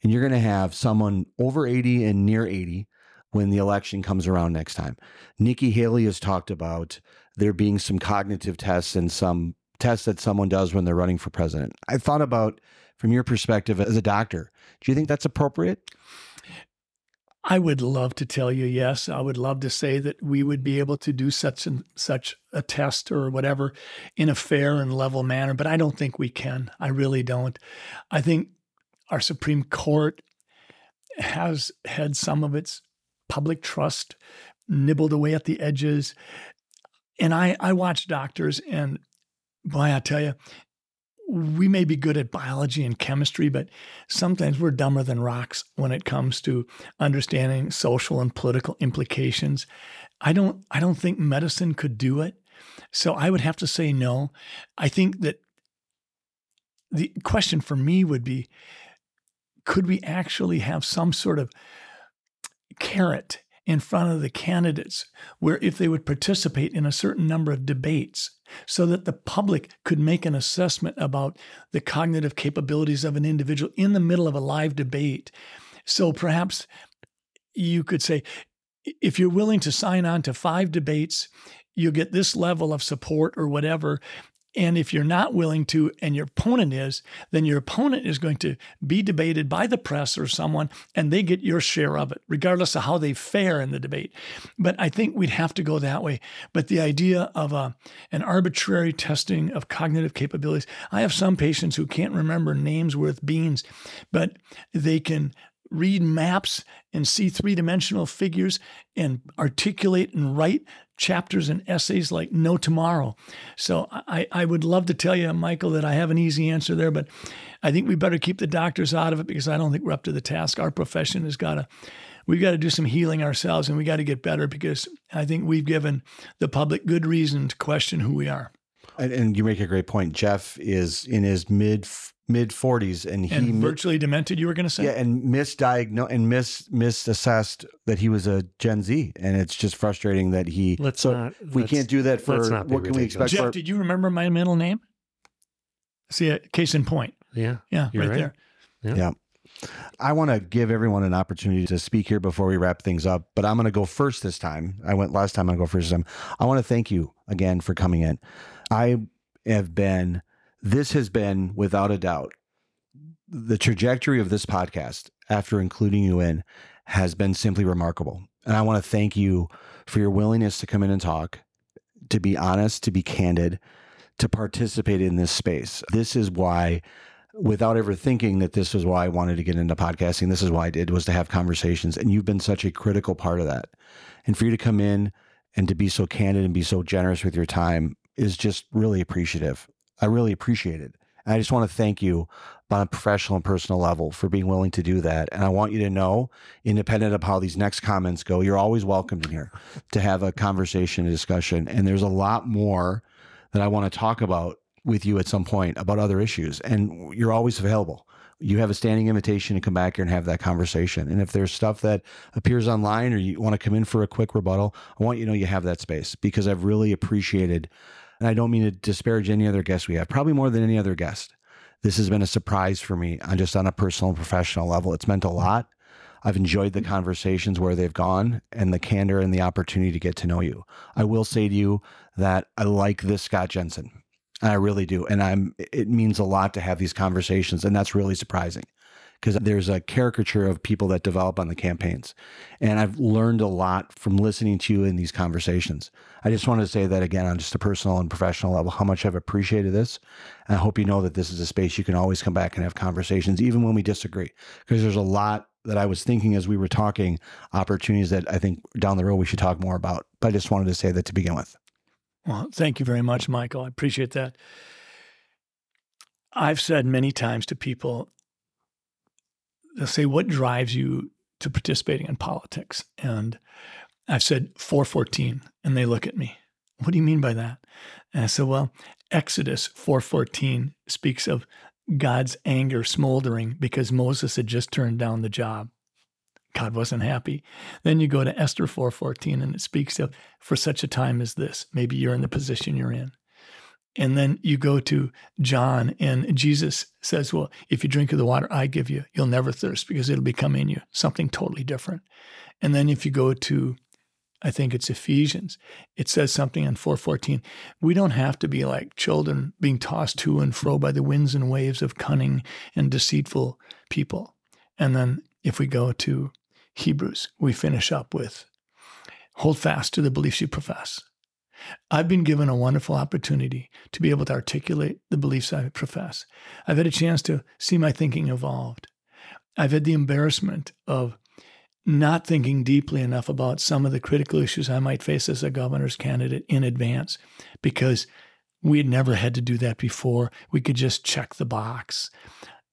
And you're going to have someone over 80 and near 80 when the election comes around next time. Nikki Haley has talked about there being some cognitive tests and some tests that someone does when they're running for president. I thought about from your perspective as a doctor, do you think that's appropriate? I would love to tell you yes. I would love to say that we would be able to do such and such a test or whatever in a fair and level manner, but I don't think we can. I really don't. I think our Supreme Court has had some of its public trust nibbled away at the edges. And I, I watch doctors, and boy, I tell you, we may be good at biology and chemistry, but sometimes we're dumber than rocks when it comes to understanding social and political implications. I don't I don't think medicine could do it. So I would have to say no. I think that the question for me would be could we actually have some sort of carrot in front of the candidates where if they would participate in a certain number of debates so that the public could make an assessment about the cognitive capabilities of an individual in the middle of a live debate. So perhaps you could say, if you're willing to sign on to five debates, you'll get this level of support or whatever. And if you're not willing to, and your opponent is, then your opponent is going to be debated by the press or someone, and they get your share of it, regardless of how they fare in the debate. But I think we'd have to go that way. But the idea of a, an arbitrary testing of cognitive capabilities, I have some patients who can't remember names worth beans, but they can read maps and see three dimensional figures and articulate and write chapters and essays like no tomorrow. So I, I would love to tell you, Michael, that I have an easy answer there, but I think we better keep the doctors out of it because I don't think we're up to the task. Our profession has got to, we've got to do some healing ourselves and we got to get better because I think we've given the public good reason to question who we are. And, and you make a great point. Jeff is in his mid mid forties, and he and mi- virtually demented. You were going to say, yeah, and misdiagnosed and mis misassessed that he was a Gen Z, and it's just frustrating that he. Let's so not. we let's- can't do that for let's not be what can we expect? Jeff, For, did you remember my middle name? See, a case in point. Yeah. Yeah, right, right. there. I want to give everyone an opportunity to speak here before we wrap things up, but I'm going to go first this time. I went last time. I'm going to go first this time. I want to thank you again for coming in. I have been. This has been without a doubt the trajectory of this podcast after including you in has been simply remarkable. And I want to thank you for your willingness to come in and talk, to be honest, to be candid, to participate in this space. This is why, without ever thinking that this was why I wanted to get into podcasting, this is why I did, was to have conversations. And you've been such a critical part of that. And for you to come in and to be so candid and be so generous with your time is just really appreciative. I really appreciate it. And I just want to thank you on a professional and personal level for being willing to do that. And I want you to know, independent of how these next comments go, you're always welcome here to have a conversation, a discussion. And there's a lot more that I want to talk about with you at some point about other issues. And you're always available. You have a standing invitation to come back here and have that conversation. And if there's stuff that appears online or you want to come in for a quick rebuttal, I want you to know you have that space because I've really appreciated, and I don't mean to disparage any other guest we have, probably more than any other guest this has been a surprise for me on just on a personal and professional level. It's meant a mm-hmm. lot. I've enjoyed the mm-hmm. conversations where they've gone and the candor and the opportunity to get to know you. I will say to you that I like this Scott Jensen. I really do. And I'm it means a lot to have these conversations. And that's really surprising because there's a caricature of people that develop on the campaigns. And I've learned a lot from listening to you in these conversations. I just wanted to say that again on just a personal and professional level, how much I've appreciated this. And I hope you know that this is a space you can always come back and have conversations, even when we disagree, because there's a lot that I was thinking as we were talking, opportunities that I think down the road we should talk more about. But I just wanted to say that to begin with. Well, thank you very much, Michael. I appreciate that. I've said many times to people, they'll say, What drives you to participating in politics? And I've said 414, and they look at me. What do you mean by that? And I said, Well, Exodus 414 speaks of God's anger smoldering because Moses had just turned down the job. God wasn't happy. Then you go to Esther 4:14 and it speaks of for such a time as this. Maybe you're in the position you're in. And then you go to John and Jesus says, "Well, if you drink of the water I give you, you'll never thirst because it'll become in you something totally different." And then if you go to I think it's Ephesians. It says something in 414. We don't have to be like children being tossed to and fro by the winds and waves of cunning and deceitful people. And then if we go to Hebrews, we finish up with hold fast to the beliefs you profess. I've been given a wonderful opportunity to be able to articulate the beliefs I profess. I've had a chance to see my thinking evolved. I've had the embarrassment of not thinking deeply enough about some of the critical issues I might face as a governor's candidate in advance because we had never had to do that before. We could just check the box.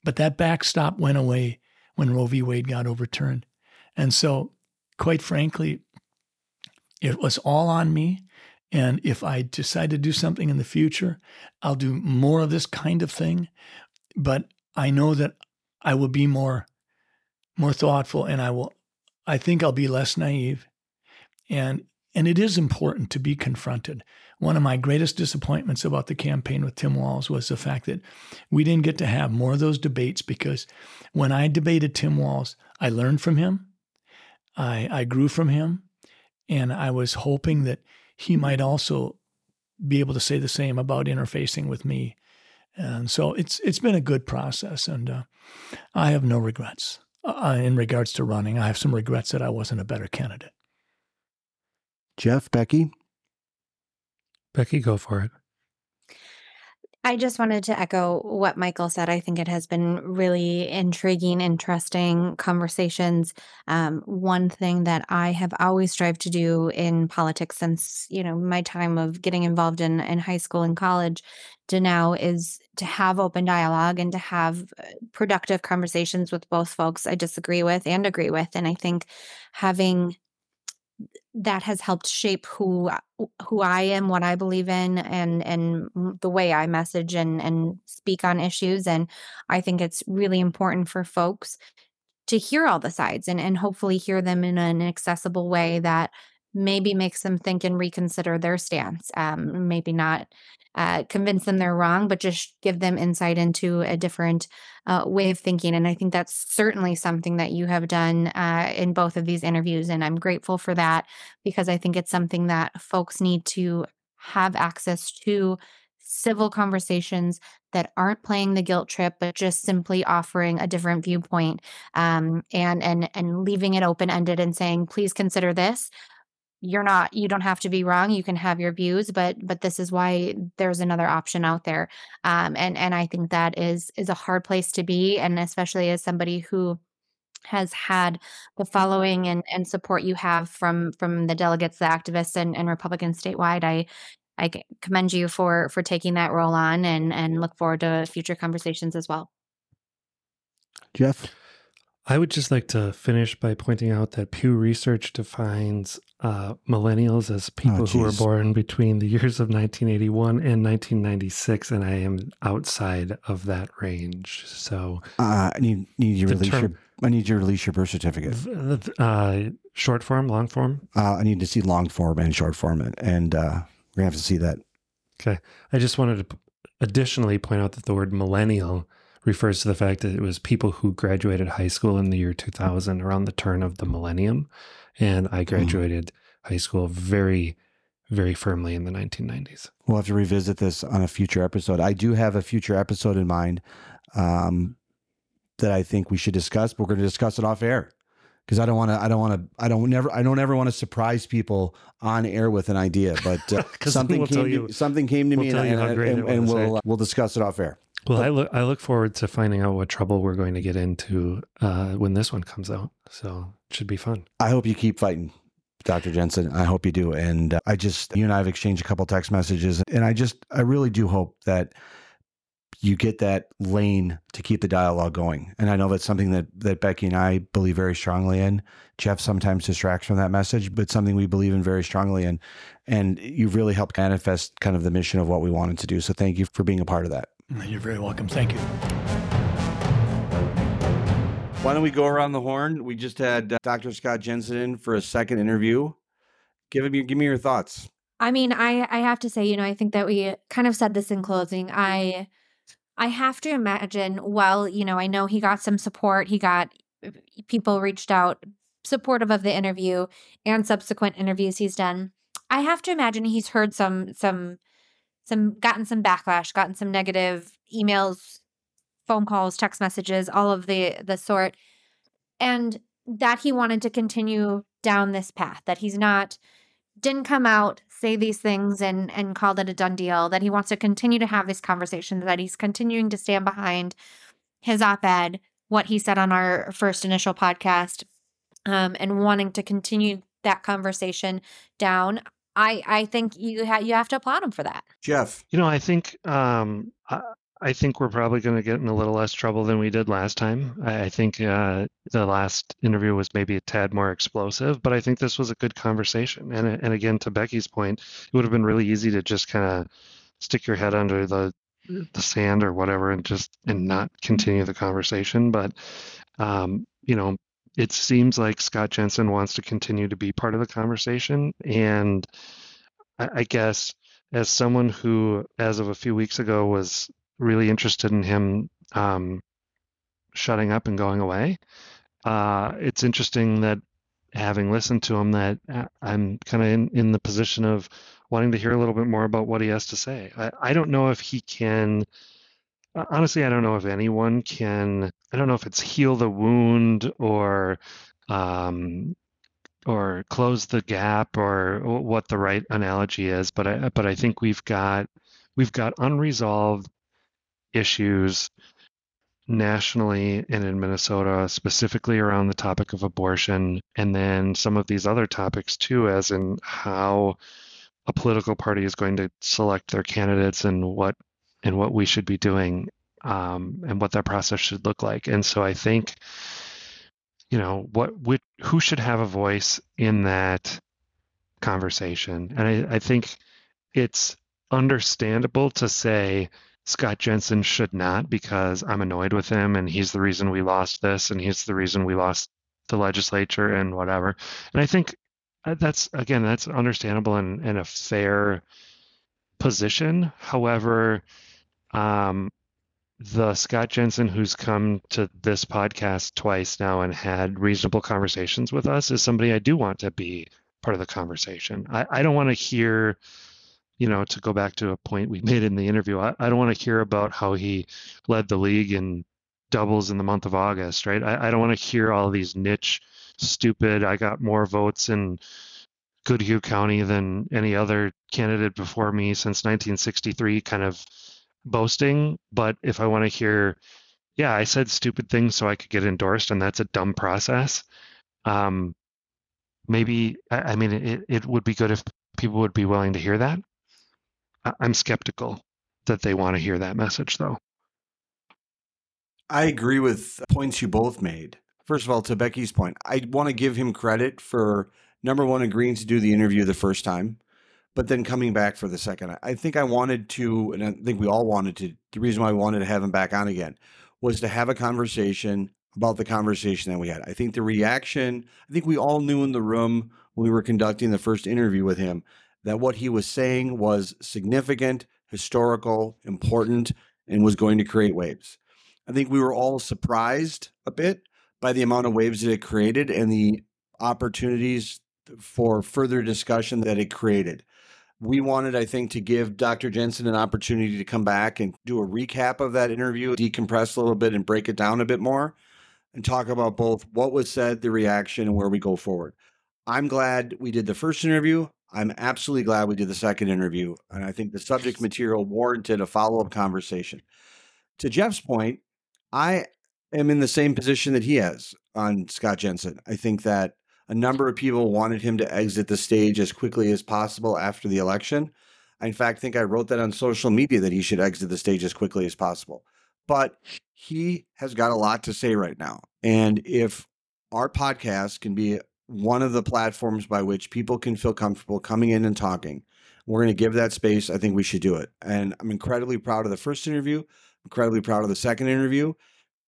But that backstop went away when Roe v. Wade got overturned. And so, quite frankly, it was all on me. And if I decide to do something in the future, I'll do more of this kind of thing. But I know that I will be more, more thoughtful, and I will. I think I'll be less naive, and and it is important to be confronted. One of my greatest disappointments about the campaign with Tim Walz was the fact that we didn't get to have more of those debates because when I debated Tim Walz, I learned from him, I, I grew from him, and I was hoping that he might also be able to say the same about interfacing with me. And so it's it's been a good process, and uh, I have no regrets uh, in regards to running. I have some regrets that I wasn't a better candidate. Jeff, Becky, Becky, go for it. I just wanted to echo what Michael said. I think it has been really intriguing, interesting conversations. Um, one thing that I have always strived to do in politics since you know my time of getting involved in in high school and college to now is to have open dialogue and to have uh, productive conversations with both folks I disagree with and agree with. And I think having that has helped shape who who I am, what I believe in, and and the way I message and and speak on issues. And I think it's really important for folks to hear all the sides and and hopefully hear them in an accessible way that maybe makes them think and reconsider their stance. Um, maybe not uh, convince them they're wrong, but just give them insight into a different uh, way of thinking. And I think that's certainly something that you have done uh, in both of these interviews. And I'm grateful for that because I think it's something that folks need to have access to civil conversations that aren't playing the guilt trip but just simply offering a different viewpoint um, and and and leaving it open ended and saying please consider this you're not you don't have to be wrong you can have your views but but this is why there's another option out there. Um and and i think that is is a hard place to be and especially as somebody who has had the following and and support you have from from the delegates the activists and, and republicans statewide i i commend you for for taking that role on and and look forward to future conversations as well. Jeff I would just like to finish by pointing out that Pew Research defines uh, millennials as people oh, who were born between the years of 1981 and 1996, and I am outside of that range. So uh, I need need you release term, your I need you to release your birth certificate. Uh, short form, long form. Uh, I need to see long form and short form, and uh, we're gonna have to see that. Okay, I just wanted to additionally point out that the word millennial refers to the fact that it was people who graduated high school in the year 2000 around the turn of the millennium. And I hmm. graduated mm. high school very, very firmly in the 1990s. We'll have to revisit this on a future episode. I do have a future episode in mind um, that I think we should discuss. But we're going to discuss it off air because I don't want to. I don't want to. I don't never. I don't ever want to surprise people on air with an idea. But uh, something we'll came. To, something came to we'll me, and, and, and, and we'll uh, we'll discuss it off air. Well, I look I look forward to finding out what trouble we're going to get into uh, when this one comes out. So it should be fun. I hope you keep fighting, Dr. Jensen. I hope you do. And uh, I just you and I have exchanged a couple text messages, and I just I really do hope that you get that lane to keep the dialogue going. And I know that's something that that Becky and I believe very strongly in. Jeff sometimes distracts from that message, but something we believe in very strongly in. And you've really helped manifest kind of the mission of what we wanted to do. So thank you for being a part of that. You're very welcome. Thank you. Why don't we go around the horn? We just had uh, Dr. Scott Jensen in for a second interview. Give me, give me your thoughts. I mean, I I have to say, you know, I think that we kind of said this in closing. I I have to imagine. Well, you know, I know he got some support. He got people reached out supportive of the interview and subsequent interviews he's done. I have to imagine he's heard some some some gotten some backlash, gotten some negative emails, phone calls, text messages, all of the the sort. And that he wanted to continue down this path, that he's not didn't come out, say these things and and called it a done deal, that he wants to continue to have this conversation, that he's continuing to stand behind his op-ed, what he said on our first initial podcast, um, and wanting to continue that conversation down. I I think you ha- you have to applaud him for that. Jeff, you know, I think um, I, I think we're probably going to get in a little less trouble than we did last time. I, I think uh, the last interview was maybe a tad more explosive, but I think this was a good conversation. And and again, to Becky's point, it would have been really easy to just kind of stick your head under the the sand or whatever and just and not continue the conversation. But um, you know, it seems like Scott Jensen wants to continue to be part of the conversation. And I, guess as someone who, as of a few weeks ago, was really interested in him um, shutting up and going away, uh, it's interesting that having listened to him, that uh, I'm kind of in, in the position of wanting to hear a little bit more about what he has to say. I, I don't know if he can honestly, I don't know if anyone can. I don't know if it's heal the wound or um, or close the gap or what the right analogy is. But I but I think we've got we've got unresolved issues nationally and in Minnesota, specifically around the topic of abortion, and then some of these other topics too, as in how a political party is going to select their candidates and what and what we should be doing um, and what that process should look like. And so I think, you know, what who should have a voice in that conversation. And I, I think it's understandable to say Scott Jensen should not because I'm annoyed with him and he's the reason we lost this and he's the reason we lost the legislature and whatever. And I think uh, that's again that's understandable and, and a fair position. However, um, the Scott Jensen who's come to this podcast twice now and had reasonable conversations with us is somebody I do want to be part of the conversation. I, I don't want to hear, you know, to go back to a point we made in the interview, I, I don't want to hear about how he led the league in doubles in the month of August, right? I, I don't want to hear all these niche, stupid, I got more votes in Goodhue County than any other candidate before me since 1963 kind of boasting. But if I want to hear, yeah, I said stupid things so I could get endorsed, and that's a dumb process. Um, maybe I, I mean it, it would be good if people would be willing to hear that. I, I'm skeptical that they want to hear that message, though. I agree with points you both made. First of all, to Becky's point, I want to give him credit for number one, agreeing to do the interview the first time, but then coming back for the second. I think I wanted to, and I think we all wanted to, the reason why I wanted to have him back on again was to have a conversation about the conversation that we had. I think the reaction, I think we all knew in the room when we were conducting the first interview with him that what he was saying was significant, historical, important, and was going to create waves. I think we were all surprised a bit by the amount of waves that it created and the opportunities for further discussion that it created. We wanted, I think, to give Dr. Jensen an opportunity to come back and do a recap of that interview, decompress a little bit and break it down a bit more, and talk about both what was said, the reaction, and where we go forward. I'm glad we did the first interview. I'm absolutely glad we did the second interview. And I think the subject material warranted a follow up conversation. To Jeff's point, I am in the same position that he has on Scott Jensen. I think that a number of people wanted him to exit the stage as quickly as possible after the election. I, in fact, think I wrote that on social media that he should exit the stage as quickly as possible. But he has got a lot to say right now. And if our podcast can be one of the platforms by which people can feel comfortable coming in and talking, we're going to give that space. I think we should do it. And I'm incredibly proud of the first interview, incredibly proud of the second interview.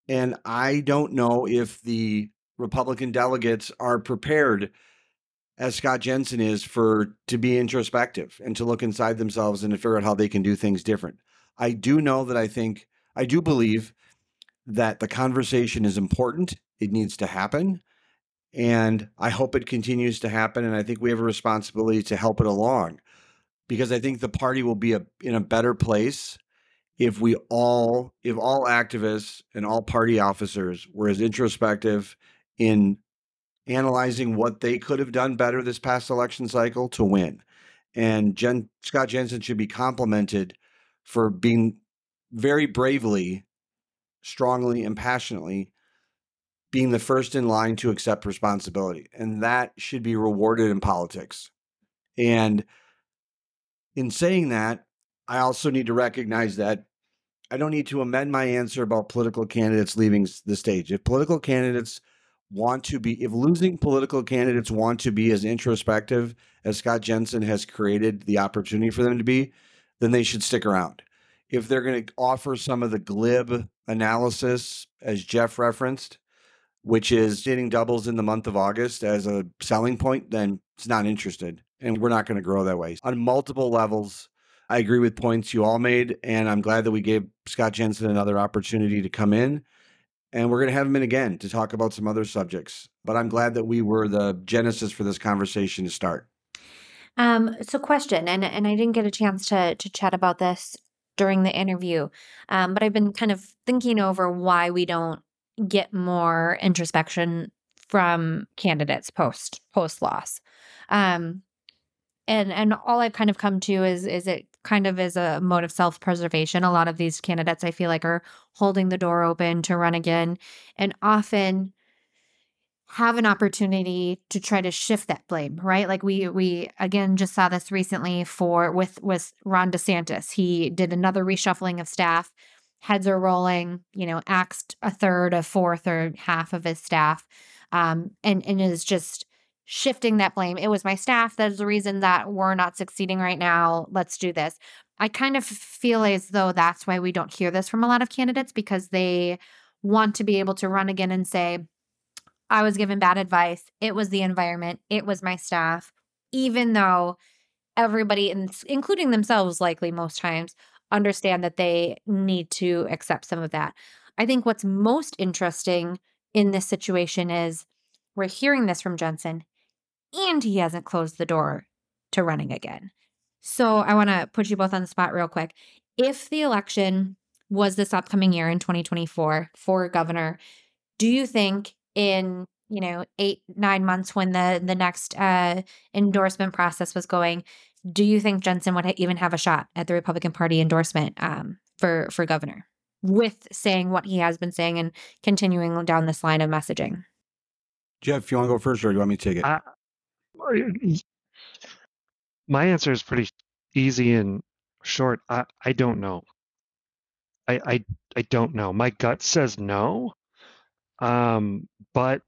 And I don't know if the Republican delegates are prepared as Scott Jensen is for to be introspective and to look inside themselves and to figure out how they can do things different. I do know that I think I do believe that the conversation is important. It needs to happen. And I hope it continues to happen. And I think we have a responsibility to help it along because I think the party will be a, in a better place if we all, if all activists and all party officers were as introspective in analyzing what they could have done better this past election cycle to win. And Jen, Scott Jensen should be complimented for being very bravely, strongly, and passionately being the first in line to accept responsibility. And that should be rewarded in politics. And in saying that, I also need to recognize that I don't need to amend my answer about political candidates leaving the stage. If political candidates want to be, if losing political candidates want to be as introspective as Scott Jensen has created the opportunity for them to be, then they should stick around. If they're going to offer some of the glib analysis, as Jeff referenced, which is hitting doubles in the month of August as a selling point, then it's not interested. And we're not going to grow that way. On multiple levels, I agree with points you all made. And I'm glad that we gave Scott Jensen another opportunity to come in and we're going to have him in again to talk about some other subjects. But I'm glad that we were the genesis for this conversation to start. Um, so question, and and I didn't get a chance to to chat about this during the interview, um, but I've been kind of thinking over why we don't get more introspection from candidates post post loss. Um, and and all I've kind of come to is is it kind of is a mode of self preservation. A lot of these candidates I feel like are holding the door open to run again, and often have an opportunity to try to shift that blame, right? Like we we again just saw this recently for with with Ron DeSantis. He did another reshuffling of staff. Heads are rolling, you know, axed a third, a fourth, or half of his staff, um, and and is just shifting that blame. It was my staff that is the reason that we're not succeeding right now. Let's do this. I kind of feel as though that's why we don't hear this from a lot of candidates because they want to be able to run again and say, I was given bad advice. It was the environment. It was my staff. Even though everybody, including themselves, likely most times, understand that they need to accept some of that. I think what's most interesting in this situation is we're hearing this from Jensen and he hasn't closed the door to running again. So I want to put you both on the spot real quick. If the election was this upcoming year in 2024 for governor, do you think in you know eight nine months when the the next uh, endorsement process was going, do you think Jensen would even have a shot at the Republican Party endorsement um, for for governor with saying what he has been saying and continuing down this line of messaging? Jeff, you want to go first, or do you want me to take it? Uh, my answer is pretty easy and short. I, I don't know. I, I I don't know. My gut says no. Um, but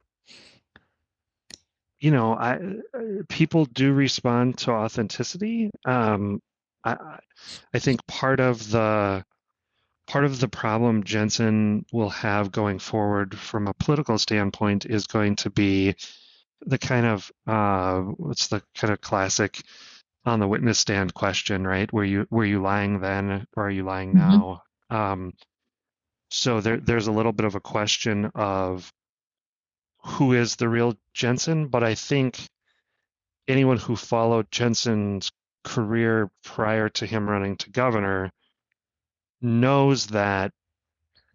you know, I people do respond to authenticity. Um, I I think part of the part of the problem Jensen will have going forward from a political standpoint is going to be the kind of uh, what's the kind of classic on the witness stand question, right? Were you were you lying then, or are you lying mm-hmm. now? Um, so there there's a little bit of a question of who is the real Jensen, but I think anyone who followed Jensen's career prior to him running to governor knows that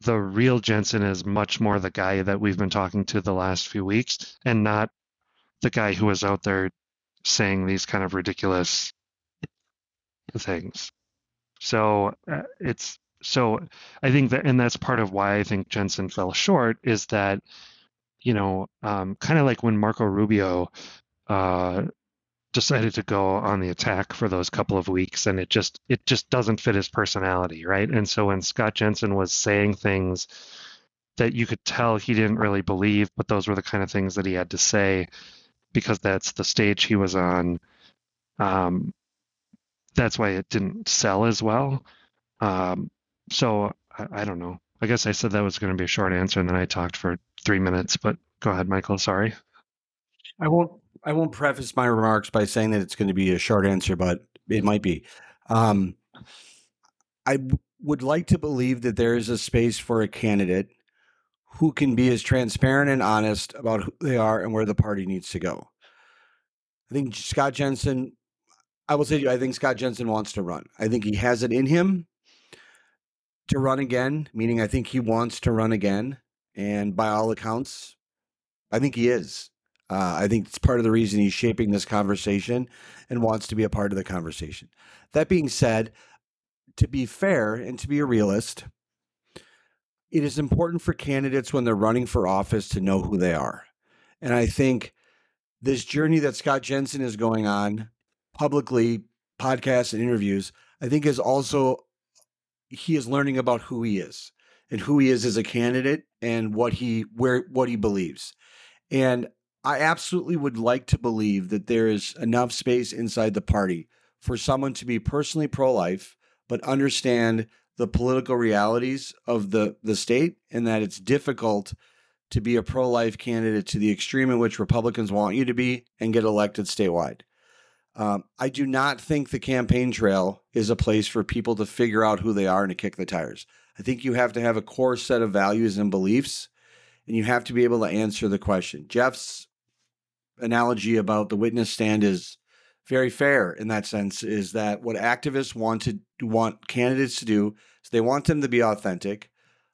the real Jensen is much more the guy that we've been talking to the last few weeks and not the guy who was out there saying these kind of ridiculous things. So uh, it's so I think that, and that's part of why I think Jensen fell short is that you know, um, kind of like when Marco Rubio uh, decided to go on the attack for those couple of weeks, and it just it just doesn't fit his personality, right? And so when Scott Jensen was saying things that you could tell he didn't really believe, but those were the kind of things that he had to say because that's the stage he was on. Um, that's why it didn't sell as well. Um, so I, I don't know. I guess I said that was going to be a short answer, and then I talked for three minutes. But go ahead, Michael. Sorry. I won't. I won't preface my remarks by saying that it's going to be a short answer, but it might be. Um, I w- would like to believe that there is a space for a candidate who can be as transparent and honest about who they are and where the party needs to go. I think Scott Jensen. I will say to you, I think Scott Jensen wants to run. I think he has it in him to run again, meaning I think he wants to run again. And by all accounts, I think he is. Uh, I think it's part of the reason he's shaping this conversation and wants to be a part of the conversation. That being said, to be fair and to be a realist, it is important for candidates when they're running for office to know who they are. And I think this journey that Scott Jensen is going on publicly, podcasts and interviews, I think is also he is learning about who he is and who he is as a candidate and what he where what he believes. And I absolutely would like to believe that there is enough space inside the party for someone to be personally pro-life but understand the political realities of the the state and that it's difficult to be a pro-life candidate to the extreme in which Republicans want you to be and get elected statewide. Um, I do not think the campaign trail is a place for people to figure out who they are and to kick the tires. I think you have to have a core set of values and beliefs, and you have to be able to answer the question. Jeff's analogy about the witness stand is very fair in that sense. Is that what activists want to want candidates to do? Is they want them to be authentic,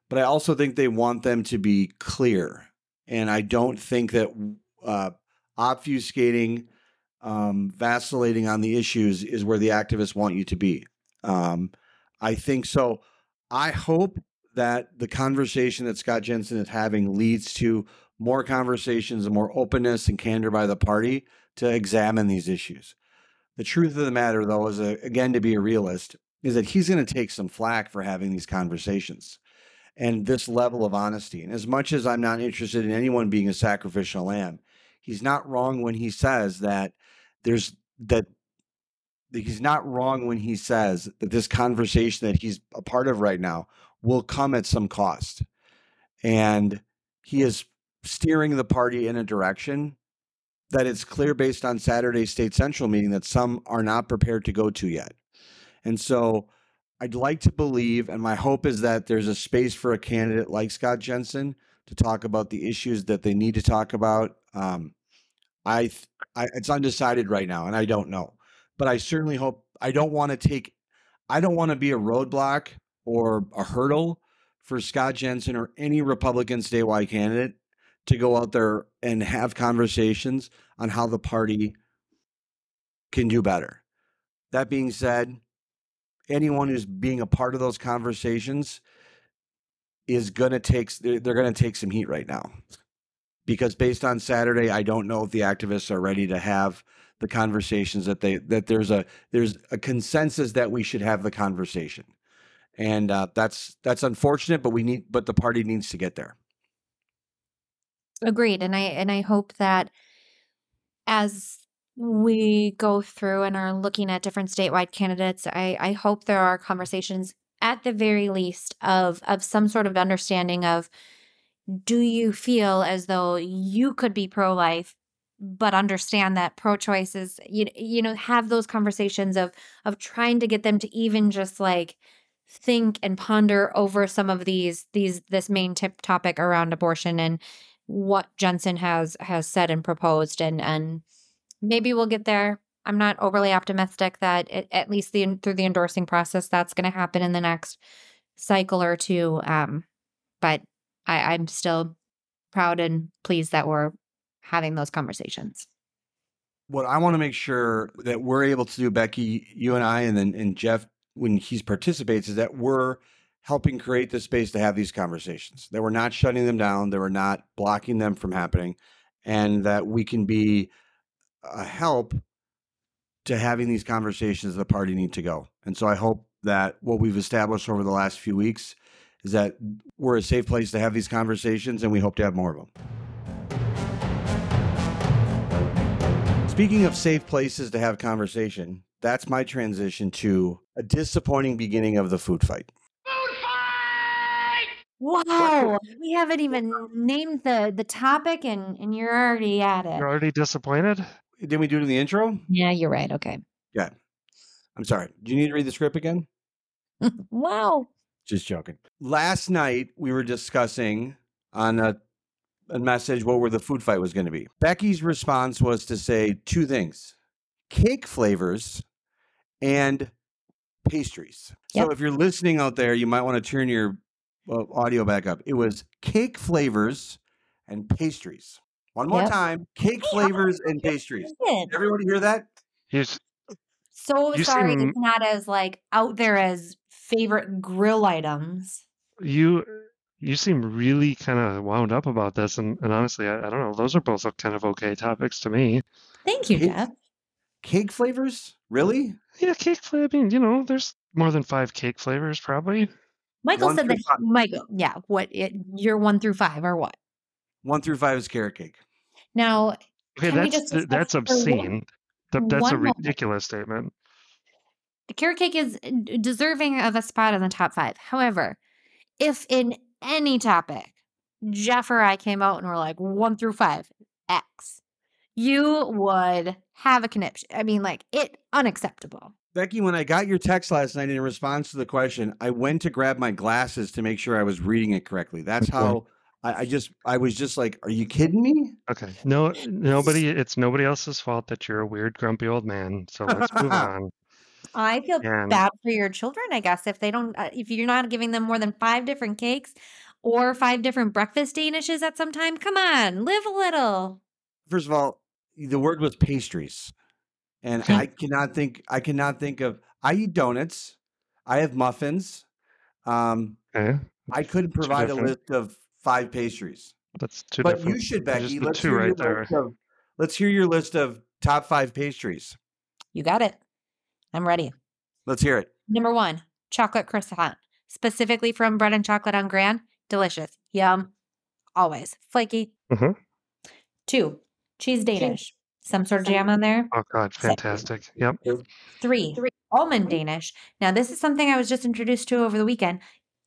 but I also think they want them to be clear. And I don't think that uh, obfuscating um, vacillating on the issues is where the activists want you to be. Um, I think so. I hope that the conversation that Scott Jensen is having leads to more conversations and more openness and candor by the party to examine these issues. The truth of the matter, though, is a, again to be a realist, is that he's going to take some flack for having these conversations and this level of honesty. And as much as I'm not interested in anyone being a sacrificial lamb, he's not wrong when he says that there's that he's not wrong when he says that this conversation that he's a part of right now will come at some cost. And he is steering the party in a direction that it's clear based on Saturday's state central meeting that some are not prepared to go to yet. And so I'd like to believe, and my hope is that there's a space for a candidate like Scott Jensen to talk about the issues that they need to talk about. Um, I, I, it's undecided right now, and I don't know, but I certainly hope. I don't want to take. I don't want to be a roadblock or a hurdle for Scott Jensen or any Republican statewide candidate to go out there and have conversations on how the party can do better. That being said, anyone who's being a part of those conversations is going to take they're, going to take some heat right now. Because based on Saturday, I don't know if the activists are ready to have the conversations that they that there's a there's a consensus that we should have the conversation. And uh, that's that's unfortunate, but we need but the party needs to get there. Agreed. And I and I hope that as we go through and are looking at different statewide candidates, I, I hope there are conversations at the very least of of some sort of understanding of do you feel as though you could be pro life but understand that pro choice is you, you know have those conversations of of trying to get them to even just like think and ponder over some of these these this main tip topic around abortion and what Jensen has has said and proposed and and maybe we'll get there. I'm not overly optimistic that it, at least the through the endorsing process that's going to happen in the next cycle or two. Um, but I, I'm still proud and pleased that we're having those conversations. What I want to make sure that we're able to do, Becky, you and I, and then and Jeff, when he participates, is that we're helping create the space to have these conversations. That we're not shutting them down, that we're not blocking them from happening, and that we can be a help to having these conversations the party need to go. And so I hope that what we've established over the last few weeks is that we're a safe place to have these conversations and we hope to have more of them. Speaking of safe places to have conversation, that's my transition to a disappointing beginning of the food fight. Wow, we haven't even named the the topic and and you're already at it. You're already disappointed? Didn't we do it in the intro? Yeah, you're right. Okay. Yeah. I'm sorry. Do you need to read the script again? wow. Just joking. Last night we were discussing on a, a message what where the food fight was going to be. Becky's response was to say two things: cake flavors and pastries. So if you're listening out there, you might want to turn your Uh, audio back up. It was cake flavors and pastries. One more Yep. time: cake flavors and pastries. Everybody hear that? You s- So You sorry seem- it's not as like out there as favorite grill items. you you seem really kind of wound up about this, and, and honestly, I, I don't know. Those are both kind of okay topics to me. Thank you, Cake- Jeff. Cake flavors? Really? Yeah, cake flavor. I mean, you know, there's more than five cake flavors, probably. Michael One said that five. Michael, yeah, what it you're one through five or what? One through five is carrot cake. Now Okay, that's th- that's discuss one- obscene. Th- that's a one moment? ridiculous statement. the carrot cake is uh, deserving of a spot in the top five. However, if in any topic, Jeff or I came out and were like one through five, X, you would have a conniption. I mean, like it unacceptable. Becky, when I got your text last night in response to the question, I went to grab my glasses to make sure I was reading it correctly. That's Okay. how I, I just I was just like, "Are you kidding me?" Okay, no, nobody. It's nobody else's fault that you're a weird, grumpy old man. So let's move on. I feel And bad for your children, I guess, if they don't, uh, if you're not giving them more than five different cakes or five different breakfast danishes at some time. Come on, live a little. First of all, the word was pastries, and I cannot think. I cannot think of. I eat donuts. I have muffins. Um, okay, I couldn't provide a list of five pastries, that's two but different. you should, there's Becky. the Let's two hear right your there. list of. Let's hear your list of top five pastries. You got it. I'm ready. Let's hear it. Number one, chocolate croissant, specifically from bread and chocolate on Grand. Delicious. Yum. Always. Flaky. Mhm. Two, cheese Danish. Some sort of jam on there. Oh God, fantastic. Yep. Three, Three. almond Danish. Now, this is something I was just introduced to over the weekend.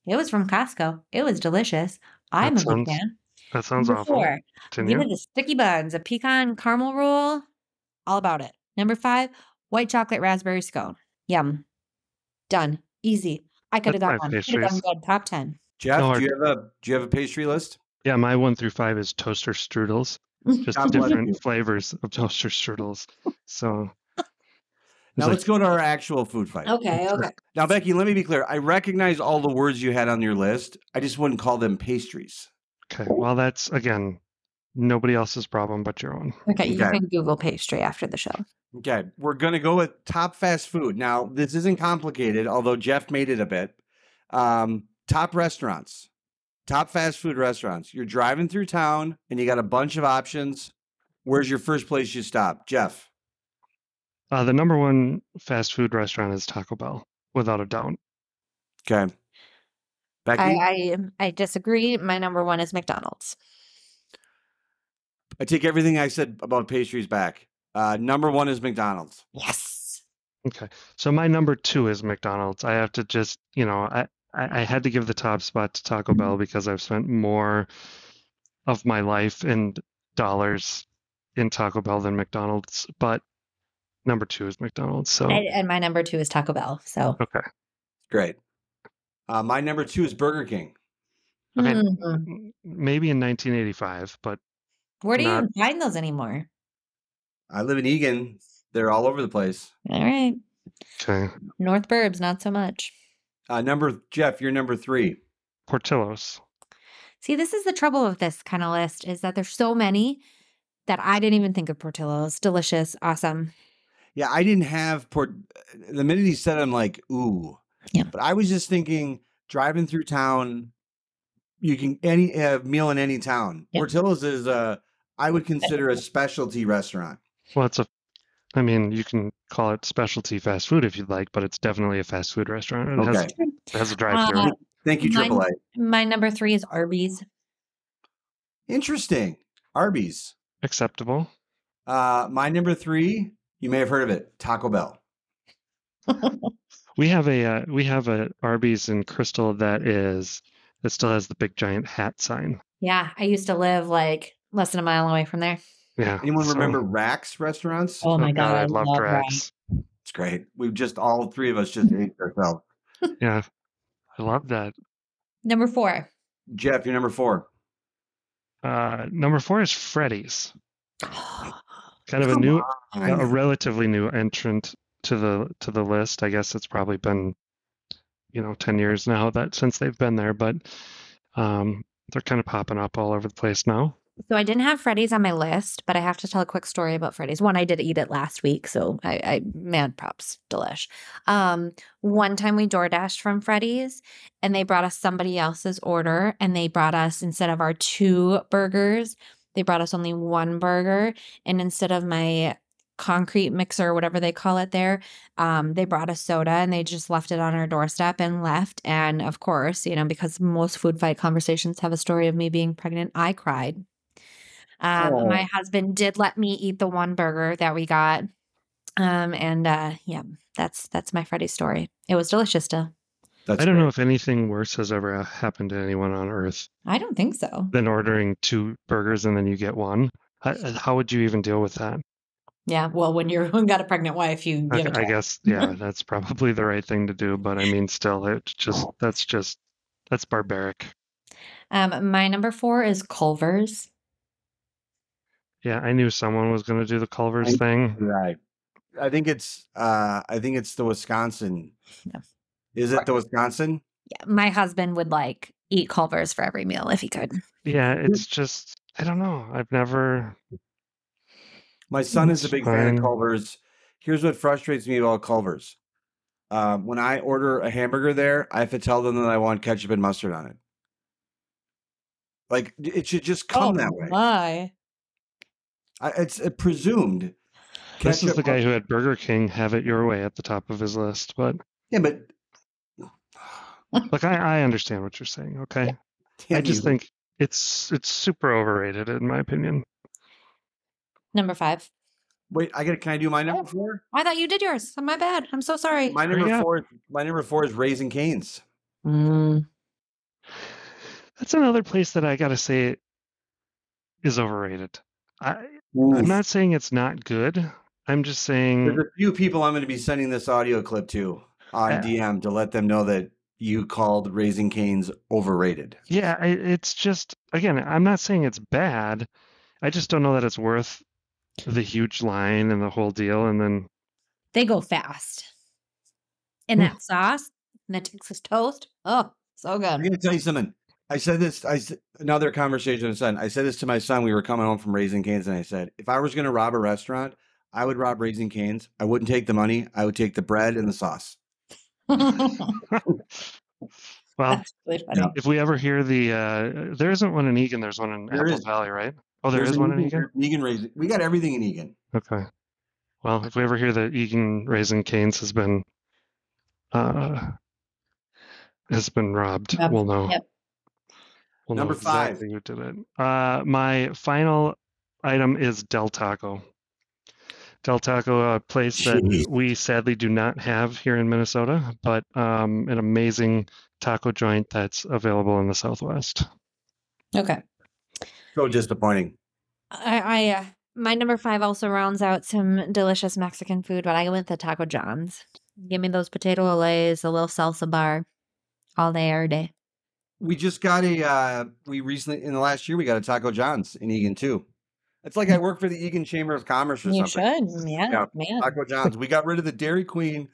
It was from Costco. It was delicious. I'm That a big sounds fan. That sounds Number awful. four, Continue. give it the sticky buns, a pecan caramel roll. All about it. Number five, white chocolate raspberry scone. Yum. Done. Easy. I could have That's got one. Could have gone pastries. good. Top 10. Jeff, No, do you have a do you have a pastry list? Yeah, my one through five is toaster strudels. Just God different flavors of toaster strudels. So Now like- let's go to our actual food fight. Okay. Okay. Now, Becky, let me be clear. I recognize all the words you had on your list. I just wouldn't call them pastries. okay, well that's again nobody else's problem but your own. Okay. You Okay. can Google pastry after the show. Okay, we're gonna go with top fast food. Now, this isn't complicated, although Jeff made it a bit. Um, top restaurants, top fast food restaurants. You're driving through town and you got a bunch of options. Where's your first place you stop, Jeff? Uh, the number one fast food restaurant is Taco Bell, without a doubt. Okay, Becky. I, I, I I disagree. My number one is McDonald's. I take everything I said about pastries back. Uh, number one is McDonald's. Yes. Okay, so my number two is McDonald's. I have to just, you know, I, I, I had to give the top spot to Taco Bell because I've spent more of my life and dollars in Taco Bell than McDonald's. But number two is McDonald's. So And, and my number two is Taco Bell. So okay, Great. Uh, my number two is Burger King. Okay. Mhm. Maybe in 1985, but where do you Not- even find those anymore? I live in Eagan. They're all over the place. All right. okay. North Burbs, not so much. Uh, number Jeff, you're number three. Portillo's. See, this is the trouble with this kind of list is that there's so many that I didn't even think of Portillo's. Delicious, awesome. Yeah, I didn't have port. The minute he said, it, I'm like, ooh. Yeah. But I was just thinking, driving through town, you can any uh, meal in any town. Yeah. Portillo's is a, I would consider a specialty restaurant. Well, it's a, I mean, you can call it specialty fast food if you'd like, but it's definitely a fast food restaurant. It, has, Okay. it has a drive-through. Uh, Thank you, Mine- AAA. my number three is Arby's. Interesting. Arby's. Acceptable. Uh, my number three, you may have heard of it, Taco Bell. We have a uh, we have a Arby's in Crystal that is that still has the big giant hat sign. Yeah, I used to live like less than a mile away from there. Yeah. Anyone so- remember Rax restaurants? Oh my god, I I loved love Rex. It's great. We've just all three of us just ate ourselves. Yeah, I love that. Number four. Jeff, you're number four. Uh, number four is Freddy's. Kind of a new, on. a relatively new entrant to the to the list. I guess it's probably been, you know, ten years now that since they've been there, but um, they're kind of popping up all over the place now. So I didn't have Freddy's on my list, but I have to tell a quick story about Freddy's. One, I did eat it last week, so I, I mad props, delish. Um, one time we door dashed from Freddy's, and they brought us somebody else's order, and they brought us instead of our two burgers, they brought us only one burger, and instead of my concrete mixer, whatever they call it there, um, they brought a soda, and they just left it on our doorstep and left. And of course, you know, because most food fight conversations have a story of me being pregnant, I cried. Um, Oh. My husband did let me eat the one burger that we got. Um, and uh, yeah, that's that's my Freddy story. It was delicious still. That's I don't great. know if anything worse has ever happened to anyone on Earth I don't think so. than ordering two burgers and then you get one. How, how would you even deal with that? Yeah, well, when you're got a pregnant wife, you I, it. To I guess, yeah, that's probably the right thing to do. But I mean, still, it's just that's just that's barbaric. Um, my number four is Culver's. Yeah, I knew someone was going to do the Culver's I- thing. Right. I think it's uh I think it's the Wisconsin. No. Is it the Wisconsin? Yeah, my husband would like eat Culver's for every meal if he could. Yeah, it's just I don't know. I've never. My son is a It's big fan of Culver's. Here's what frustrates me about Culver's. Um, when I order a hamburger there, I have to tell them that I want ketchup and mustard on it. Like it should just come that way. Oh my! I, it's uh, presumed. This is the guy who had Burger King have it your way at the top of his list. But Yeah, but look, I, I understand what you're saying. Okay, I just you. think it's it's super overrated in my opinion. Number five. Wait, I got. Can I do my number four? I thought you did yours. My bad. I'm so sorry. My number up. four. My number four is Raising Canes. Mm. That's another place that I got to say is overrated. I, I'm not saying it's not good. I'm just saying There's a few people I'm going to be sending this audio clip to on Uh, DM to let them know that you called Raising Canes overrated. Yeah, it's just again, I'm not saying it's bad. I just don't know that it's worth the huge line and the whole deal. And then They go fast. And that sauce and that Texas toast. Oh, so good. I'm going to tell you something. I said this. I s- another conversation with son. I said this to my son. We were coming home from Raising Canes, and I said, if I was going to rob a restaurant, I would rob Raising Canes. I wouldn't take the money. I would take the bread and the sauce. well, really if we ever hear the uh there isn't one in Eagan, there's one in There Apple is. Valley, right? Oh, there There's is one in Eagan, Eagan? Eagan Raising. We got everything in Eagan. Okay. Well, if we ever hear that Eagan Raising Canes has been uh has been robbed, Robbed, we'll know. yep. We'll Number know exactly five. who did it. Uh my final item is Del Taco. Del Taco, a place that Jeez. we sadly do not have here in Minnesota, but um, an amazing taco joint that's available in the Southwest. Okay. So disappointing. I, I uh, my number five also rounds out some delicious Mexican food, but I went to Taco John's. Give me those potato Olés, a little salsa bar, all day, every day. We just got a. Uh, we recently in the last year we got a Taco John's in Eagan too. It's like I work for the Eagan Chamber of Commerce or You something. should, yeah, Yeah, man. Taco John's. We got rid of the Dairy Queen.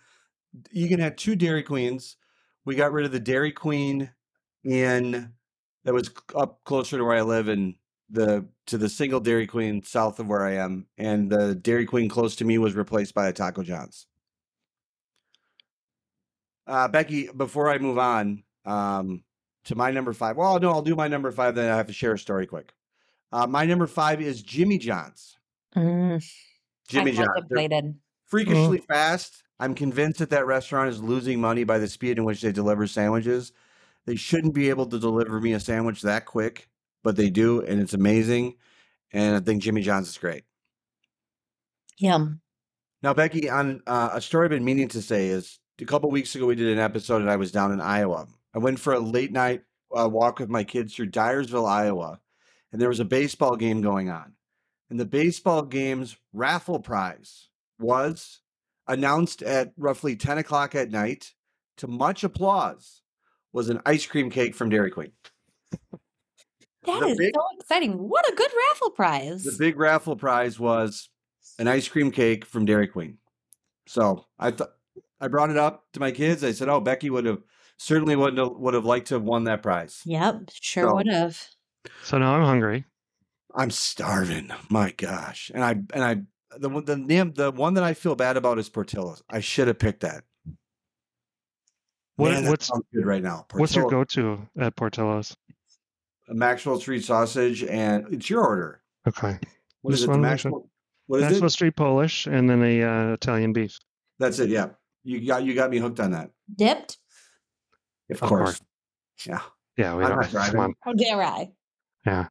Eagan had two Dairy Queens. We got rid of the Dairy Queen in that was c- up closer to where I live and the to the single Dairy Queen south of where I am, and the Dairy Queen close to me was replaced by a Taco John's. Uh, Becky, before I move on um, to my number five, well, no, I'll do my number five. Then I have to share a story quick. Uh, my number five is Jimmy John's. Mm, Jimmy John's. They're contemplated. freakishly fast. I'm convinced that that restaurant is losing money by the speed in which they deliver sandwiches. They shouldn't be able to deliver me a sandwich that quick, but they do, and it's amazing. And I think Jimmy John's is great. Yum. Now, Becky, on uh, a story I've been meaning to say is a couple weeks ago we did an episode, and I was down in Iowa. I went for a late night uh, walk with my kids through Dyersville, Iowa, and there was a baseball game going on. And the baseball game's raffle prize was announced at roughly 10 o'clock at night to much applause was an ice cream cake from Dairy Queen. That The is big- so exciting. What a good raffle prize. The big raffle prize was an ice cream cake from Dairy Queen. So I thought I brought it up to my kids. I said, "Oh, Becky would have certainly would have would have liked to have won that prize." yep, sure So- would have. So now I'm hungry. I'm starving. My gosh, and I and I the one the name the one that I feel bad about is Portillo's. I should have picked that. What, Man, what's sounds good right now? what's your go-to at Portillo's? a Maxwell Street sausage, and it's your order. Okay, What is Just it? The wanna make sure. Maxwell. What is Maxwell it? Street Polish, and then a uh, Italian beef. That's it. Yeah, you got you got me hooked on that. Dipped? Of, Of course. course. Yeah. Yeah, we I'm don't. not driving. Come. How dare I? Yeah.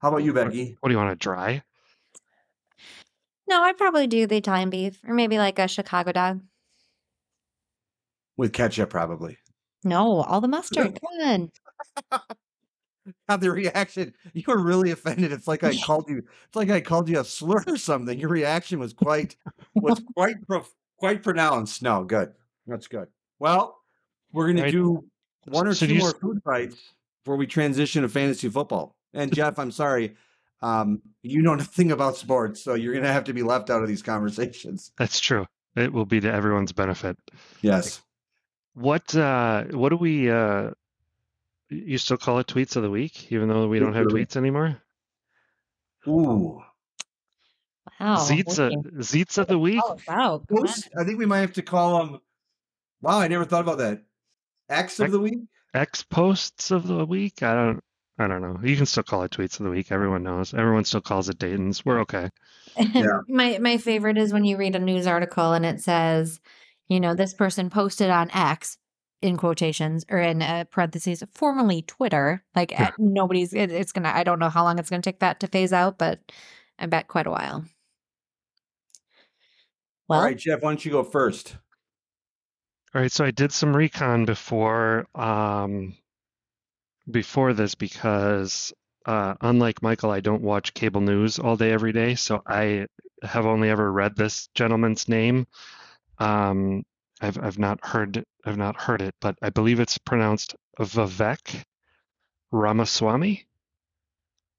How about you, Becky? What do you want to dry? No, I'd probably do the Italian beef or maybe like a Chicago dog. With ketchup, probably. No, all the mustard. Come on. God, the reaction. You were really offended. It's like I called you. It's like I called you a slur or something. Your reaction was quite was quite prof, quite pronounced. No, good. That's good. Well, we're gonna Right. do one or So two more s- food fights before we transition to fantasy football. And Jeff, I'm sorry, um, you know nothing about sports, so you're gonna have to be left out of these conversations. That's true. It will be to everyone's benefit. Yes. What uh what do we uh you still call it tweets of the week, even though we don't have tweets anymore? Ooh. Wow. Zeets looking of, the week? all about. Come. Those- I think we might have to call them. Wow, I never thought about that. X of X- the week. X posts of the week? I don't I don't know. You can still call it tweets of the week. Everyone knows. Everyone still calls it Dayton's. We're okay. Yeah. my my favorite is when you read a news article and it says, you know, this person posted on X in quotations or in uh, parentheses, formerly Twitter. Like Yeah. nobody's. It, it's gonna. I don't know how long it's gonna take that to phase out, but I bet quite a while. Well, All right, Jeff, why don't you go first? All right, so I did some recon before um, before this because uh, unlike Michael, I don't watch cable news all day every day, so I have only ever read this gentleman's name. Um, I've I've not heard I've not heard it, but I believe it's pronounced Vivek Ramaswamy.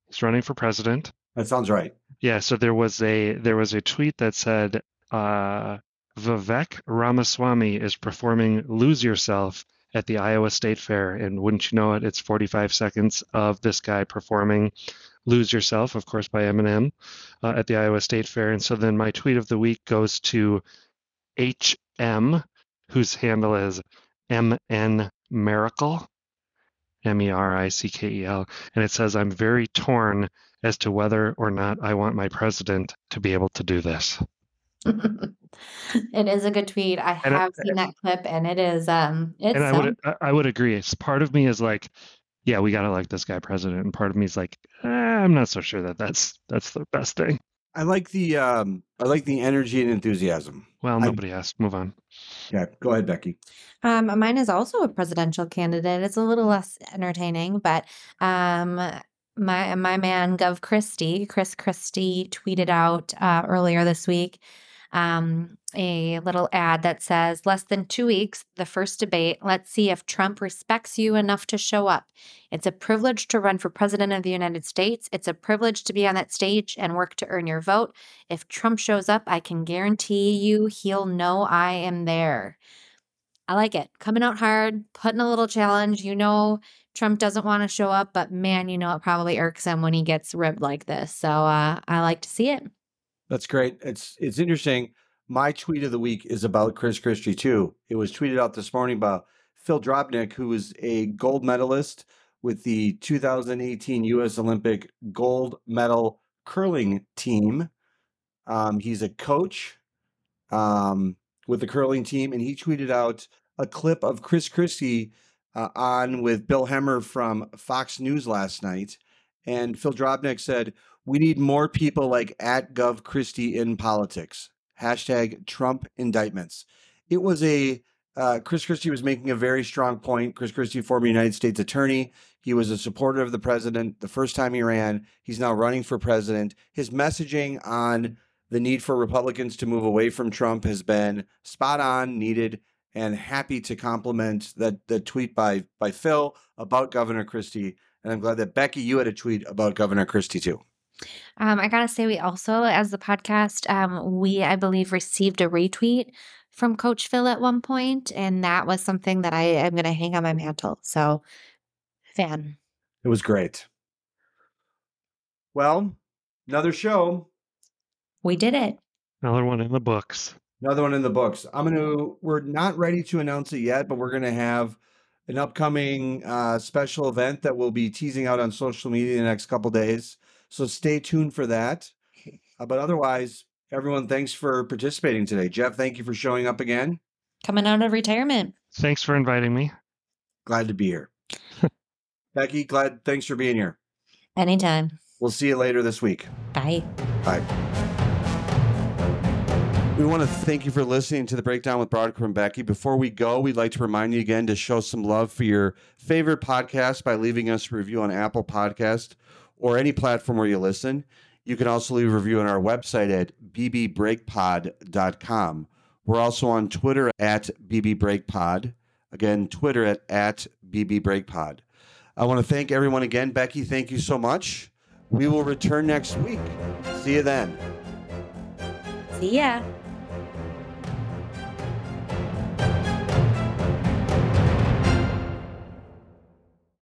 He's running for president. That sounds right. Yeah, so there was a there was a tweet that said uh, Vivek Ramaswamy is performing "Lose Yourself" at the Iowa State Fair, and wouldn't you know it, it's 45 seconds of this guy performing "Lose Yourself," of course by Eminem, uh, at the Iowa State Fair. And so then my tweet of the week goes to HM, whose handle is MN Merickel. M E R I C K E L, and it says, I'm very torn as to whether or not I want my president to be able to do this. it is a good tweet. I And I- have seen that clip, and it is um, it's and I would I- I would agree. It's part of me is like, yeah, we got to like this guy president, and part of me is like, eh, I'm not so sure that that's that's the best thing. I like the um, I like the energy and enthusiasm. Well, I- nobody asked. Move on. Yeah, go ahead, Becky. Um, mine is also a presidential candidate. It's a little less entertaining, but um, my my man Gov Christie, Chris Christie, tweeted out uh, earlier this week um, a little ad that says, "Less than two weeks, the first debate. Let's see if Trump respects you enough to show up. It's a privilege to run for president of the United States. It's a privilege to be on that stage and work to earn your vote. If Trump shows up, I can guarantee you he'll know I am there." I like it. Coming out hard, putting a little challenge. You know, Trump doesn't want to show up, but man, you know, it probably irks him when he gets ribbed like this. So uh, I like to see it. That's great. It's it's interesting. My tweet of the week is about Chris Christie too. It was tweeted out this morning by Phil Drobnick, who is a gold medalist with the 2018 U.S. Olympic gold medal curling team. Um, he's a coach um, with the curling team, and he tweeted out a clip of Chris Christie uh, on with Bill Hemmer from Fox News last night. And Phil Drobnick said, we need more people like at Gov Christie in politics. Hashtag Trump indictments. It was a uh, Chris Christie was making a very strong point. Chris Christie, former United States attorney, he was a supporter of the president the first time he ran. He's now running for president. His messaging on the need for Republicans to move away from Trump has been spot on, needed, and happy to compliment that the tweet by by Phil about Governor Christie. And I'm glad that Becky, you had a tweet about Governor Christie too. Um, I gotta say, we also, as the podcast, um, we I believe received a retweet from Coach Phil at one point, and that was something that I am gonna hang on my mantle. So, fan. It was great. Well, another show, We did it. Another one in the books. another one in the books. I'm going to, we're not ready to announce it yet, but we're going to have an upcoming uh, special event that we'll be teasing out on social media in the next couple days. So stay tuned for that. Uh, but otherwise, everyone, thanks for participating today. Jeff, thank you for showing up again. Coming out of retirement. Thanks for inviting me. Glad to be here. Becky, glad, thanks for being here. Anytime. We'll see you later this week. Bye. Bye. We want to thank you for listening to the breakdown with Brodkorb and Becky. Before we go, we'd like to remind you again to show some love for your favorite podcast by leaving us a review on Apple Podcast or any platform where you listen. You can also leave a review on our website at bbreakpod.com. We're also on Twitter at bbreakpod. Again, Twitter at, at bbreakpod. I want to thank everyone again. Becky, thank you so much. We will return next week. See you then. See ya.